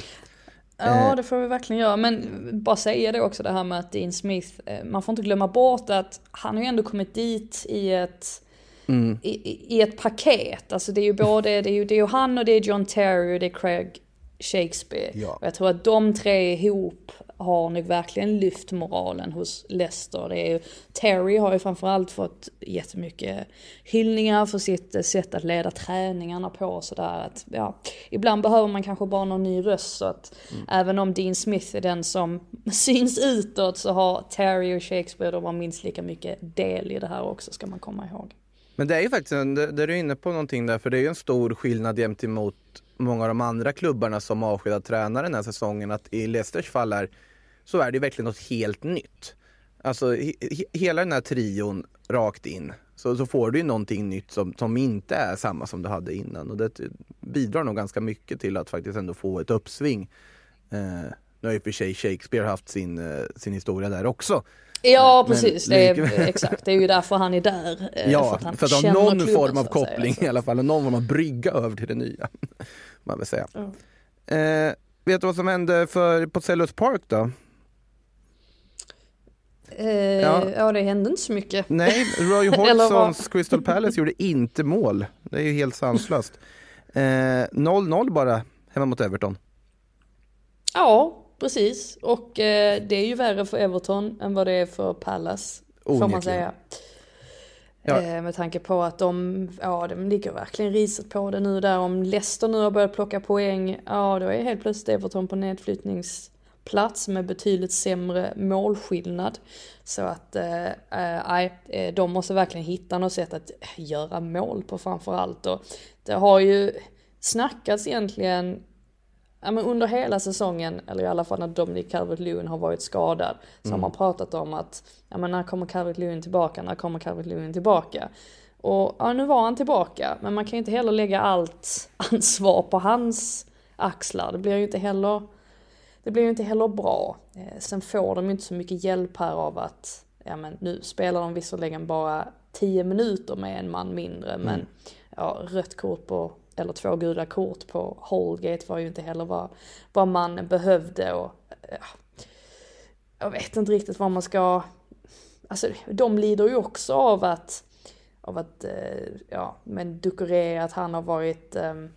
Ja eh. det får vi verkligen göra. Men bara säga det också det här med att Dean Smith, eh, man får inte glömma bort att han har ju ändå kommit dit i ett Mm. I, i, ett paket. Alltså det är ju både, det är ju, det är ju han och det är John Terry och det är Craig Shakespeare. Ja. Och jag tror att de tre ihop har nog verkligen lyft moralen hos Leicester. Det är ju, Terry har ju framförallt fått jättemycket hyllningar för sitt sätt att leda träningarna på och sådär. Att, ja, ibland behöver man kanske bara någon ny röst så att mm. även om Dean Smith är den som syns utåt så har Terry och Shakespeare de har minst lika mycket del i det här också ska man komma ihåg. Men det är ju faktiskt, det, det är du inne på någonting där, för det är ju en stor skillnad jämt emot många av de andra klubbarna som avskedar tränare den här säsongen. Att i Leicesters fall är, så är det verkligen något helt nytt. Alltså he, hela den här trion rakt in. Så, så får du ju någonting nytt som, som inte är samma som du hade innan. Och det bidrar nog ganska mycket till att faktiskt ändå få ett uppsving. Eh, nu har ju för sig Shakespeare haft sin, eh, sin historia där också. Ja precis, det är, exakt. Det är ju därför han är där. Eh, ja, för att, han för att ha någon klubben, form av koppling i alla fall, och någon form av brygga över till det nya. Man vill säga. Mm. Eh, vet du vad som hände för, på Sellers Park då? Eh, ja. ja. det hände inte så mycket. Nej, Roy Hodgsons Crystal Palace gjorde inte mål. Det är ju helt sanslöst. 0-0 eh, bara hemma mot Everton. Ja, Precis, och eh, det är ju värre för Everton än vad det är för Palace. Onekligen. Får man säga. Ja. Eh, med tanke på att de, ja de ligger verkligen riset på det nu där. Om Leicester nu har börjat plocka poäng, ja då är helt plötsligt Everton på nedflyttningsplats med betydligt sämre målskillnad. Så att, eh, nej, eh, de måste verkligen hitta något sätt att göra mål på framförallt. Och det har ju snackats egentligen ja, men under hela säsongen, eller i alla fall när Dominic Calvert-Lewin har varit skadad, så mm. har man pratat om att, ja men när kommer Calvert-Lewin tillbaka, när kommer Calvert-Lewin tillbaka? Och ja, nu var han tillbaka, men man kan ju inte heller lägga allt ansvar på hans axlar. Det blir ju inte heller, det blir ju inte heller bra. Eh, sen får de ju inte så mycket hjälp här av att, ja men nu spelar de visserligen bara 10 minuter med en man mindre, mm. men ja, rött kort på eller två gula kort på Holgate var ju inte heller vad, vad man behövde och ja, jag vet inte riktigt vad man ska, alltså de lider ju också av att, av att, eh, ja men Ducoré, att han har varit, ehm,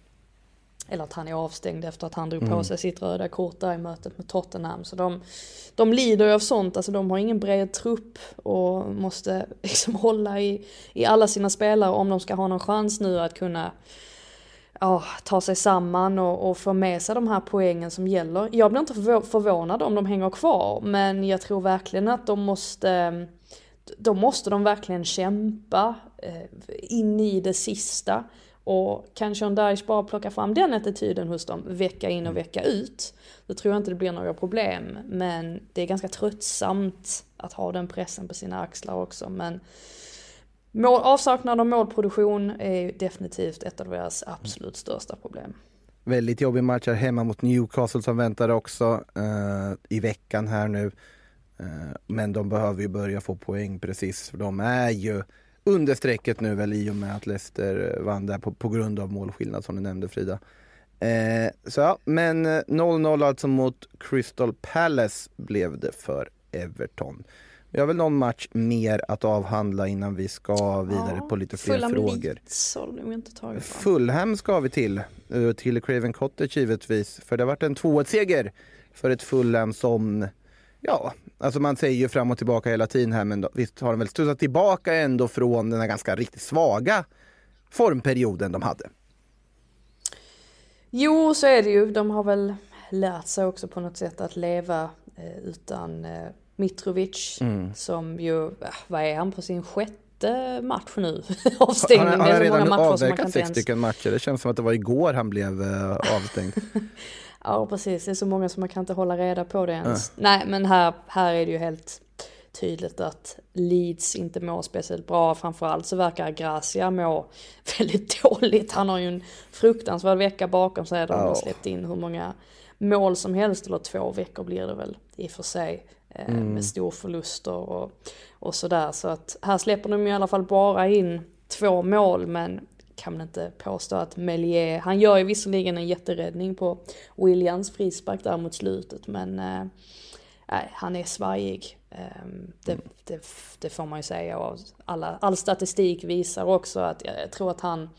eller att han är avstängd efter att han drog på sig sitt röda kort där i mötet med Tottenham. Så de, de lider ju av sånt, alltså de har ingen bred trupp och måste liksom hålla i, i alla sina spelare om de ska ha någon chans nu att kunna ja, ta sig samman och, och få med sig de här poängen som gäller. Jag blir inte förvånad om de hänger kvar, men jag tror verkligen att de måste då måste de verkligen kämpa eh, in i det sista. Och kan Sean Dyche bara plocka fram den attityden hos dem vecka in och mm. vecka ut, då tror jag inte det blir några problem. Men det är ganska tröttsamt att ha den pressen på sina axlar också. Men mål, avsaknad av målproduktion är definitivt ett av deras absolut största problem. Väldigt jobbig match här hemma mot Newcastle som väntar också eh, i veckan här nu. Eh, men de behöver ju börja få poäng precis, för de är ju under strecket nu väl i och med att Leicester vann där på, på grund av målskillnad som du nämnde Frida. Eh, så ja, men eh, 0-0 alltså mot Crystal Palace blev det för Everton. Vi har väl någon match mer att avhandla innan vi ska vidare ja, på lite fler Fulham frågor. Leeds Fulham ska vi till, eh, till Craven Cottage givetvis. För det har varit en 2-1-seger för ett Fulham som Ja, alltså man säger ju fram och tillbaka hela tiden här, men då, visst har de väl studsat tillbaka ändå från den här ganska riktigt svaga formperioden de hade. Jo, så är det ju. De har väl lärt sig också på något sätt att leva eh, utan eh, Mitrovic mm. som ju, äh, vad är han på sin sjätte match nu? Avstängning. Han, han har redan avverkat sex stycken matcher. Det känns som att det var igår han blev eh, avstängd. Ja precis, det är så många som man kan inte hålla reda på det ens. Mm. Nej men här, här är det ju helt tydligt att Leeds inte mår speciellt bra. Framförallt så verkar Gracia må väldigt dåligt. Han har ju en fruktansvärd vecka bakom sig där oh. han har släppt in hur många mål som helst. Eller två veckor blir det väl i och för sig. Eh, mm. Med storförluster och, och sådär. Så att här släpper de i alla fall bara in två mål men kan man inte påstå att Melier, han gör ju visserligen en jätteräddning på Williams frispark där mot slutet men eh, han är svajig. Eh, det, det, det, får man ju säga och alla, all statistik visar också att jag, jag tror att han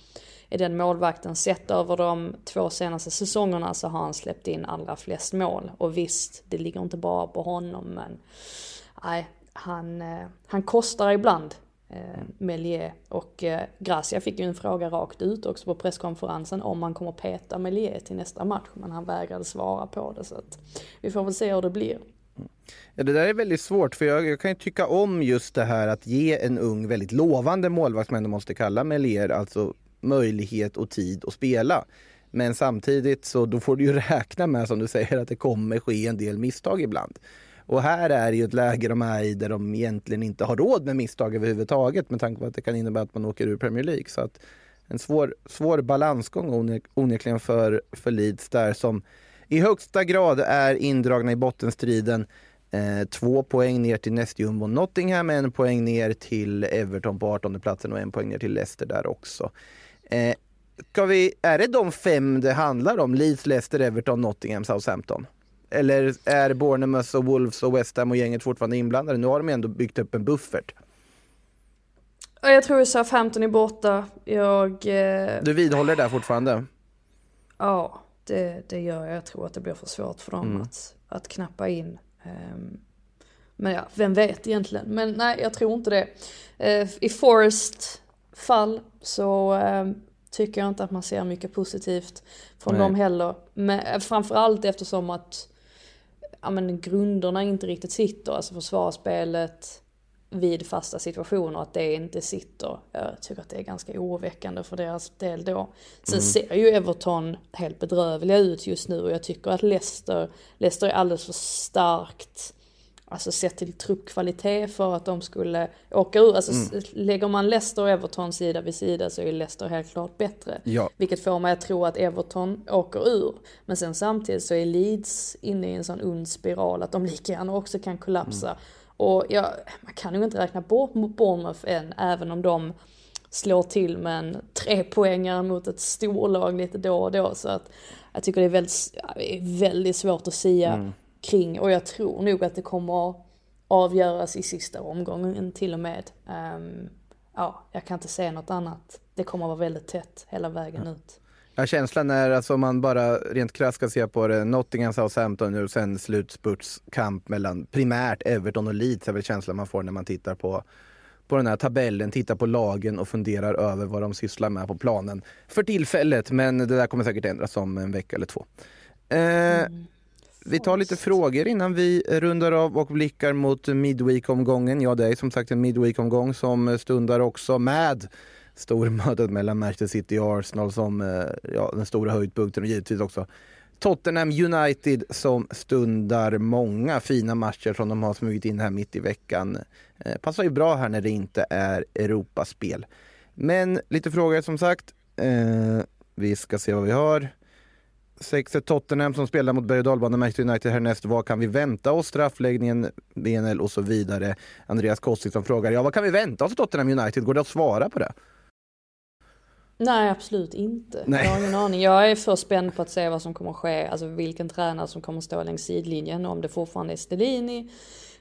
är den målvakten sett över de två senaste säsongerna så har han släppt in allra flest mål. Och visst, det ligger inte bara på honom men nej, han, eh, han kostar ibland eh, Melier. Och eh, Gracia fick ju en fråga rakt ut också på presskonferensen om man kommer peta Melier till nästa match. Men han vägrade svara på det så att vi får väl se hur det blir. Ja, det där är väldigt svårt för jag, jag kan ju tycka om just det här att ge en ung väldigt lovande målvakt, som ändå måste kalla Melier, alltså möjlighet och tid att spela. Men samtidigt så då får du ju räkna med som du säger att det kommer ske en del misstag ibland. Och här är ju ett läge de är i där de egentligen inte har råd med misstag överhuvudtaget med tanke på att det kan innebära att man åker ur Premier League. Så att en svår, svår balansgång onekligen för, för Leeds där som i högsta grad är indragna i bottenstriden. Eh, två poäng ner till nästjumbo Nottingham, en poäng ner till Everton på 18 platsen och en poäng ner till Leicester där också. Eh, ska vi, är det de fem det handlar om? Leeds, Leicester, Everton, Nottingham, Southampton? Eller är Bournemouth och Wolves och West Ham och gänget fortfarande inblandade? Nu har de ändå byggt upp en buffert. Jag tror Southampton är borta. Jag... Eh... Du vidhåller det där fortfarande? Ja, det, det gör jag. Jag tror att det blir för svårt för dem mm. att, att knappa in. Um, men ja, vem vet egentligen. Men nej, jag tror inte det. Uh, I Forest fall så uh, tycker jag inte att man ser mycket positivt från nej. dem heller. Men framförallt eftersom att ja, men grunderna inte riktigt sitter, alltså försvarsspelet vid fasta situationer, att det inte sitter. Jag tycker att det är ganska oroväckande för deras del då. Sen mm. ser ju Everton helt bedrövliga ut just nu och jag tycker att Leicester, Leicester är alldeles för starkt Alltså sett till truppkvalitet för att de skulle åka ur. Alltså mm. lägger man Leicester och Everton sida vid sida så är Leicester helt klart bättre. Ja. Vilket får mig att tro att Everton åker ur. Men sen samtidigt så är Leeds inne i en sån ond spiral att de lika gärna också kan kollapsa. Mm. Och ja, man kan ju inte räkna bort mot Bournemouth än, även om de slår till med en tre poängare mot ett storlag lite då och då. Så att jag tycker det är väldigt, väldigt svårt att säga mm kring och jag tror nog att det kommer avgöras i sista omgången till och med. Um, ja, jag kan inte säga något annat. Det kommer att vara väldigt tätt hela vägen ja. ut. Ja, känslan är alltså om man bara rent krasst ska se på det, Nottingham, Southampton och sen slutspurtskamp mellan primärt Everton och Leeds är väl känslan man får när man tittar på, på den här tabellen, tittar på lagen och funderar över vad de sysslar med på planen för tillfället. Men det där kommer säkert ändras om en vecka eller två. Eh, Mm. Vi tar lite frågor innan vi rundar av och blickar mot Midweek-omgången. Ja, det är som sagt en Midweek-omgång som stundar också med stormötet mellan Manchester City och Arsenal som eh, ja, den stora höjdpunkten och givetvis också Tottenham United som stundar många fina matcher som de har smugit in här mitt i veckan. Eh, passar ju bra här när det inte är Europaspel. Men lite frågor som sagt. Eh, vi ska se vad vi har. 6 Tottenham som spelar mot berg och Manchester United härnäst. Vad kan vi vänta oss? Straffläggningen, BNL och så vidare. Andreas Kostik som frågar, ja vad kan vi vänta oss Tottenham United? Går det att svara på det? Nej, absolut inte. Nej. Jag har ingen aning. Jag är för spänd på att se vad som kommer att ske, alltså vilken tränare som kommer att stå längs sidlinjen, om det fortfarande är Stellini,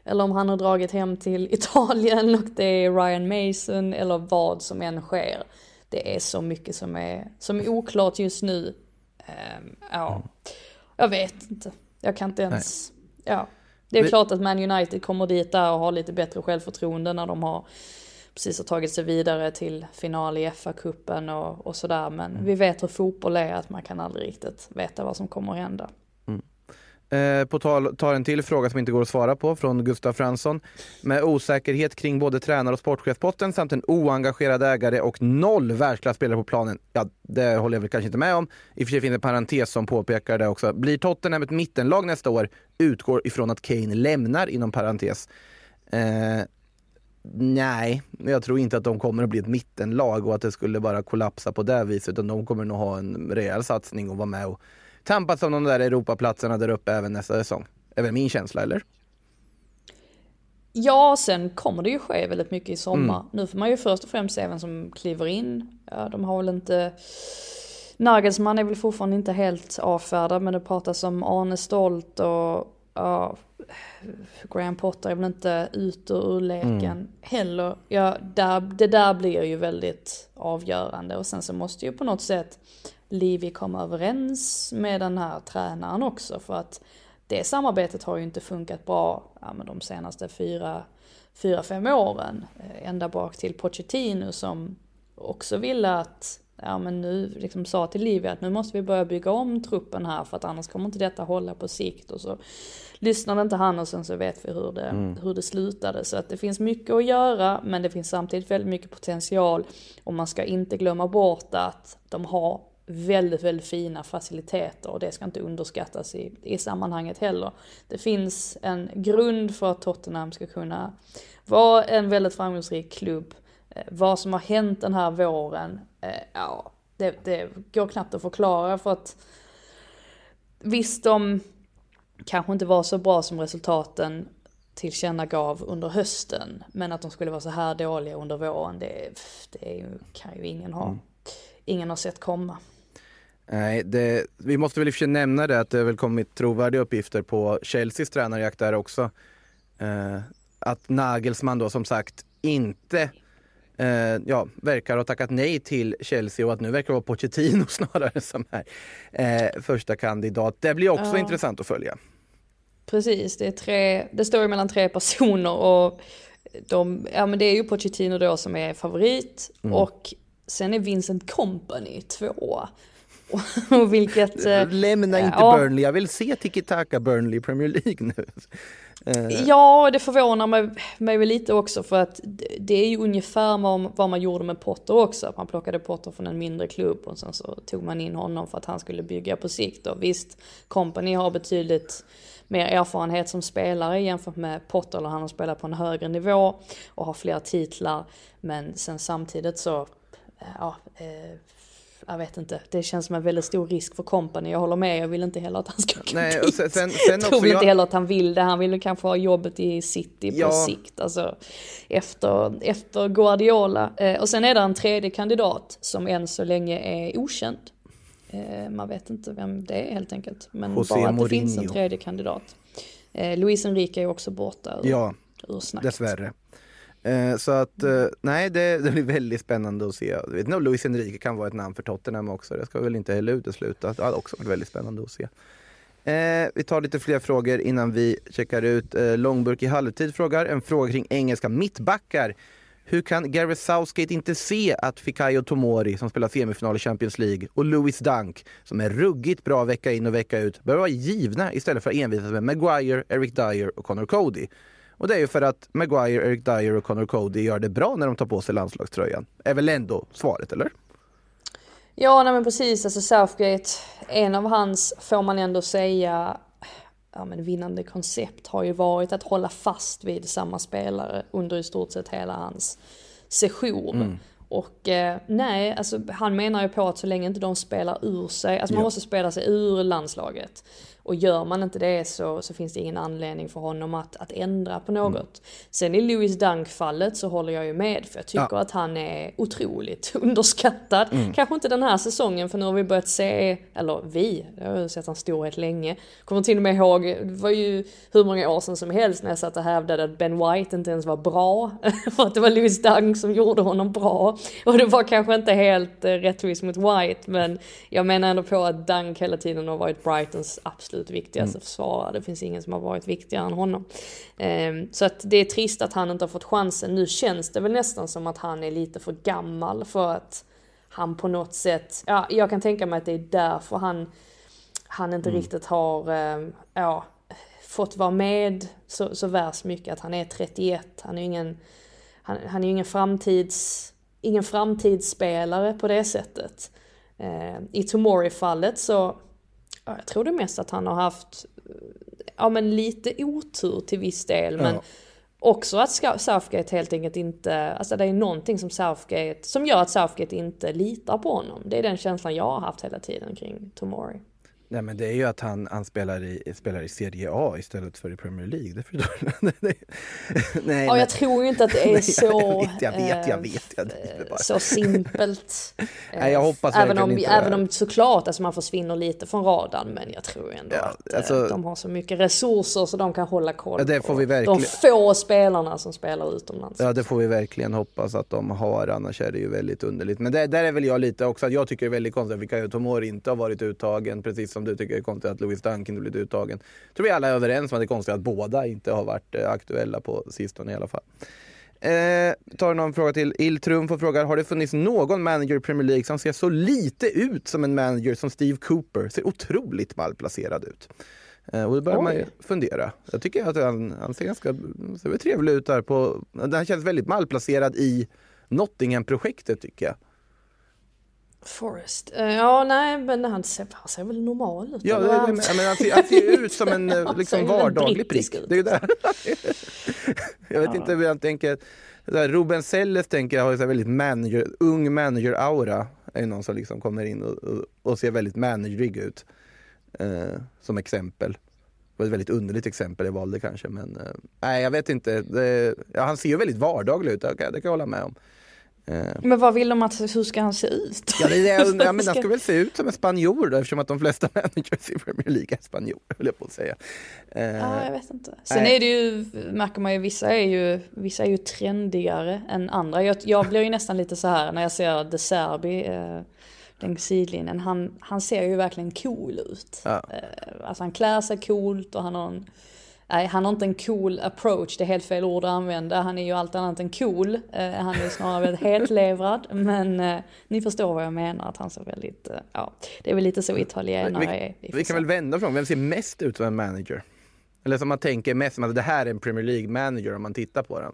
eller om han har dragit hem till Italien och det är Ryan Mason, eller vad som än sker. Det är så mycket som är, som är oklart just nu. Ehm, ja, jag vet inte. Jag kan inte ens, ja. Det är Vi- klart att Man United kommer dit där och har lite bättre självförtroende när de har precis har tagit sig vidare till final i FA-cupen och, och sådär. Men vi vet hur fotboll är, att man kan aldrig riktigt veta vad som kommer att hända. Eh, på tal tar en till fråga som inte går att svara på från Gustav Fransson. Med osäkerhet kring både tränare och sportchefspotten samt en oengagerad ägare och noll världsklasspelare på planen. Ja, det håller jag väl kanske inte med om. I och för sig finns det en parentes som påpekar det också. Blir Tottenham ett mittenlag nästa år? Utgår ifrån att Kane lämnar inom parentes. Eh, nej, jag tror inte att de kommer att bli ett mittenlag och att det skulle bara kollapsa på det viset. Utan de kommer nog ha en rejäl satsning och vara med och tampas om de där Europaplatserna där uppe även nästa säsong. är väl min känsla, eller? Ja, sen kommer det ju ske väldigt mycket i sommar. Nu får man ju först och främst se vem som kliver in. Ja, de har väl inte... Nagelsmann är väl fortfarande inte helt avfärdad, men det pratas om Arne Stolt och ja, Graham Potter är väl inte ute ur leken heller. Ja, där, det där blir ju väldigt avgörande och sen så måste ju på något sätt Livi komma överens med den här tränaren också för att det samarbetet har ju inte funkat bra ja, men de senaste fyra, fyra, fem åren. Eh, Ända bak till Pochettino som också ville att, ja men nu liksom sa till Livia att nu måste vi börja bygga om truppen här för att annars kommer inte detta hålla på sikt. Och så lyssnade inte han och sen så vet vi hur det, hur det slutade. Så att det finns mycket att göra men det finns samtidigt väldigt mycket potential. Och man ska inte glömma bort att de har väldigt, väldigt fina faciliteter och det ska inte underskattas i, i sammanhanget heller. Det finns en grund för att Tottenham ska kunna vara en väldigt framgångsrik klubb. Eh, vad som har hänt den här våren, eh, ja, det, det går knappt att förklara för att visst, de kanske inte var så bra som resultaten tillkännagav under hösten, men att de skulle vara så här dåliga under våren, det, det kan ju ingen ha, ingen har sett komma. Nej, det, vi måste väl i och för sig nämna det att det har väl kommit trovärdiga uppgifter på Chelseas tränarjakt där också. Eh, att Nagelsmann då som sagt inte eh, ja, verkar ha tackat nej till Chelsea och att nu verkar det vara Pochettino snarare som är eh, första kandidat. Det blir också Ja. intressant att följa. Precis, det, är tre, det står ju mellan tre personer och de, ja men det är ju Pochettino då som är favorit och sen är Vincent Company tvåa. Och, vilket... eh, Lämna inte ja. Burnley, jag vill se tiki-taka Burnley i Premier League nu. Eh, Ja, det förvånar mig, mig lite också för att det- är ju ungefär vad, vad man gjorde med Potter också. Att man plockade Potter från en mindre klubb och sen så tog man in honom för att han skulle bygga på sikt. Och visst, Company har betydligt mer erfarenhet som spelare jämfört med Potter, eller han har spelat på en högre nivå och har fler titlar. Men sen samtidigt så, ja, eh, jag vet inte, det känns som en väldigt stor risk för Company. Jag håller med, jag vill inte heller att han ska gå Nej, dit. sen- sen- jag tror inte jag- heller att han vill det. Han vill kanske ha jobbet i City på Ja. sikt. Alltså efter, efter Guardiola. Eh, och sen är det en tredje kandidat som än så länge är okänd. Eh, man vet inte vem det är helt enkelt. Men José bara att det finns en Mourinho. tredje kandidat. Eh, Luis Enrique är också borta ur, ja, ur snacket. dessvärre. Eh, så att eh, nej, det, det blir väldigt spännande att se. Jag vet inte Luis Enrique kan vara ett namn för Tottenham också. Det ska väl inte heller utesluta. Det hade också varit väldigt spännande att se. Eh, vi tar lite fler frågor innan vi checkar ut. Eh, Långburk i halvtid frågar en fråga kring engelska mittbackar. Hur kan Gareth Southgate inte se att Fikayo Tomori som spelar semifinal i Champions League och Louis Dunk som är ruggigt bra vecka in och vecka ut bör vara givna istället för att envisas med Maguire, Eric Dyer och Connor Cody? Och det är ju för att Maguire, Eric Dyer och Connor Cody gör det bra när de tar på sig landslagströjan. Är väl ändå svaret, eller? Ja, nej men precis. Alltså Southgate, en av hans, får man ändå säga, ja, men vinnande koncept har ju varit att hålla fast vid samma spelare under i stort sett hela hans session. Mm. Och eh, nej, alltså han menar ju på att så länge inte de spelar ur sig, alltså man måste spela sig ur landslaget. Och gör man inte det så, så finns det ingen anledning för honom att, att ändra på något. Mm. Sen i Louis Dunk-fallet så håller jag ju med för jag tycker ja. att han är otroligt underskattad. Mm. Kanske inte den här säsongen för nu har vi börjat se, eller vi, jag har ju sett hans storhet länge. Kommer till och med ihåg, det var ju hur många år sedan som helst när jag satt och hävdade att Ben White inte ens var bra. för att det var Louis Dunk som gjorde honom bra. Och det var kanske inte helt eh, rättvist mot White men jag menar ändå på att Dunk hela tiden har varit Brightons absolut absolut viktigaste mm. försvarare. Det finns ingen som har varit viktigare än honom. Um, så att det är trist att han inte har fått chansen. Nu känns det väl nästan som att han är lite för gammal för att han på något sätt, ja jag kan tänka mig att det är därför han, han inte mm. riktigt har, um, ja, fått vara med så, så värst mycket. Att han är 31, han är ju ingen, han, han är ingen framtids, ingen framtidsspelare på det sättet. Uh, I Tomori-fallet så jag tror det mest att han har haft, ja men lite otur till viss del. Men ja. också att Southgate helt enkelt inte, alltså det är någonting som Southgate, som gör att Southgate inte litar på honom. Det är den känslan jag har haft hela tiden kring Tomori. Nej men det är ju att han, han spelar, i, spelar i Serie A istället för i Premier League. Det förstår du? nej, ja, jag tror ju inte att det är nej, så... Jag vet, jag vet, jag vet. Jag eh, så simpelt. nej, jag hoppas även om, inte även om såklart alltså man försvinner lite från radarn. Men jag tror ändå ja, att eh, alltså, de har så mycket resurser så de kan hålla koll ja, det får vi verkligen. de få spelarna som spelar utomlands. Ja, det får vi verkligen hoppas att de har. Annars är det ju väldigt underligt. Men det, där är väl jag lite också att jag tycker det är väldigt konstigt att Fikayo Tomori inte har varit uttagen. Precis som du tycker är konstigt att Louis Dunk inte blivit uttagen. Jag tror vi alla är överens om att det är konstigt att båda inte har varit eh, aktuella på sistone i alla fall. Eh, tar någon fråga till. Iltrum får frågar, har det funnits någon manager i Premier League som ser så lite ut som en manager som Steve Cooper? Ser otroligt malplacerad ut. Eh, och då börjar Oj. man ju fundera. Jag tycker att han, han ser ganska ser trevlig ut där. På, han känns väldigt malplacerad i Nottingham-projektet tycker jag. Forrest. Uh, ja, nej, men han ser, han ser väl normal ut? Ja, det, men, men han, ser, han ser ut som en liksom, vardaglig prick. Det är det. jag vet ja. inte hur han tänker. Ruben Selles tänker jag har en väldigt manager, ung manager-aura. är någon som liksom kommer in och, och, och ser väldigt managerig ut. Uh, som exempel. Det var ett väldigt underligt exempel jag valde kanske. Men uh, nej, jag vet inte. Det, ja, han ser ju väldigt vardaglig ut, det kan, det kan jag hålla med om. Eh. Men vad vill de att, hur ska han se ut? Ja, det är undrar, men han ska väl se ut som en spanjor då, eftersom att de flesta managers i Premier League är spanjorer, höll jag på att säga. Uh, ja, jag vet inte. Sen nej. är det ju, märker man ju, vissa är ju, vissa är ju trendigare än andra. Jag, jag blir ju nästan lite så här när jag ser De Serbi, uh, längs sidlinjen, han, han ser ju verkligen cool ut. Ja. Uh, alltså han klär sig coolt och han har en Nej, han har inte en cool approach, det är helt fel ord att använda. Han är ju allt annat än cool. Eh, han är snarare väldigt hellevrad. Men eh, ni förstår vad jag menar, att han ser väldigt, eh, ja, det är väl lite så italienare är. Vi, vi kan väl vända från, vem ser mest ut som en manager? Eller som man tänker mest som att det här är en Premier League manager om man tittar på den.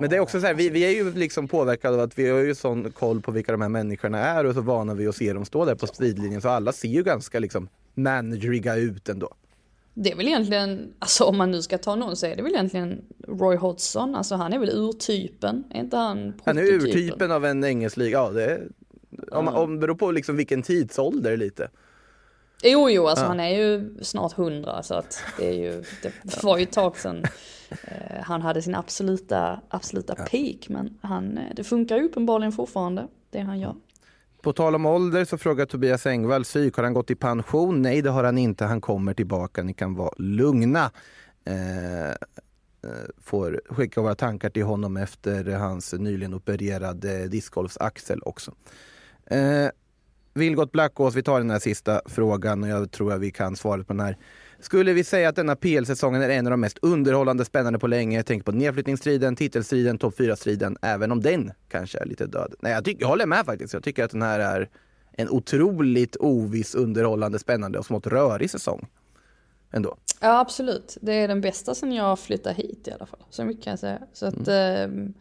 Men det är också så här, vi, vi är ju liksom påverkade av att vi har ju sån koll på vilka de här människorna är och så vana vid att se dem stå där på sidlinjen så alla ser ju ganska liksom manageriga ut ändå. Det är väl egentligen, alltså om man nu ska ta någon så är det väl egentligen Roy Hodgson, alltså han är väl urtypen, är inte han Han är urtypen av en engelsk liga, ja det är, om, mm. om beror på liksom vilken tidsålder lite. Jo, jo, alltså ja. han är ju snart hundra så att det är ju, det var ju ett tag sedan eh, han hade sin absoluta, absoluta ja. peak, men han, eh, det funkar ju uppenbarligen fortfarande, det han gör. På tal om ålder så frågar Tobias Engvall, psyk, har han gått i pension? Nej, det har han inte. Han kommer tillbaka. Ni kan vara lugna. Eh, eh, får skicka våra tankar till honom efter hans nyligen opererade discgolfsaxel också. Eh, Vilgot Blackås, vi tar den här sista frågan och jag tror att vi kan svaret på den här. Skulle vi säga att denna PL-säsongen är en av de mest underhållande spännande på länge? Tänk på nedflyttningsstriden, titelstriden, topp 4-striden, även om den kanske är lite död. Nej, jag, tycker, jag håller med faktiskt. Jag tycker att den här är en otroligt oviss, underhållande, spännande och smått rörig säsong. Ändå. Ja absolut, det är den bästa sen jag flyttade hit i alla fall. Så mycket kan jag säga. Så att, mm.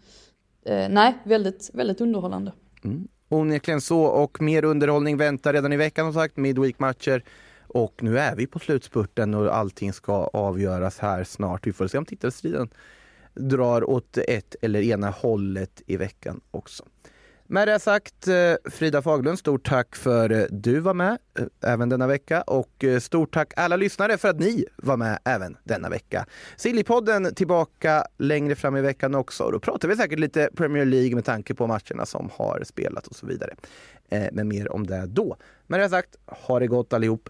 eh, nej, väldigt, väldigt underhållande. Mm. Onekligen så och mer underhållning väntar redan i veckan som sagt, midweek-matcher. Och nu är vi på slutspurten och allting ska avgöras här snart. Vi får se om titelstriden drar åt ett eller ena hållet i veckan också. Med det sagt, eh, Frida Faglund, stort tack för att du var med eh, även denna vecka och stort tack alla lyssnare för att ni var med även denna vecka. Sillypodden tillbaka längre fram i veckan också och då pratar vi säkert lite Premier League med tanke på matcherna som har spelat och så vidare. Men mer om det då. Med det sagt, ha det gott allihop.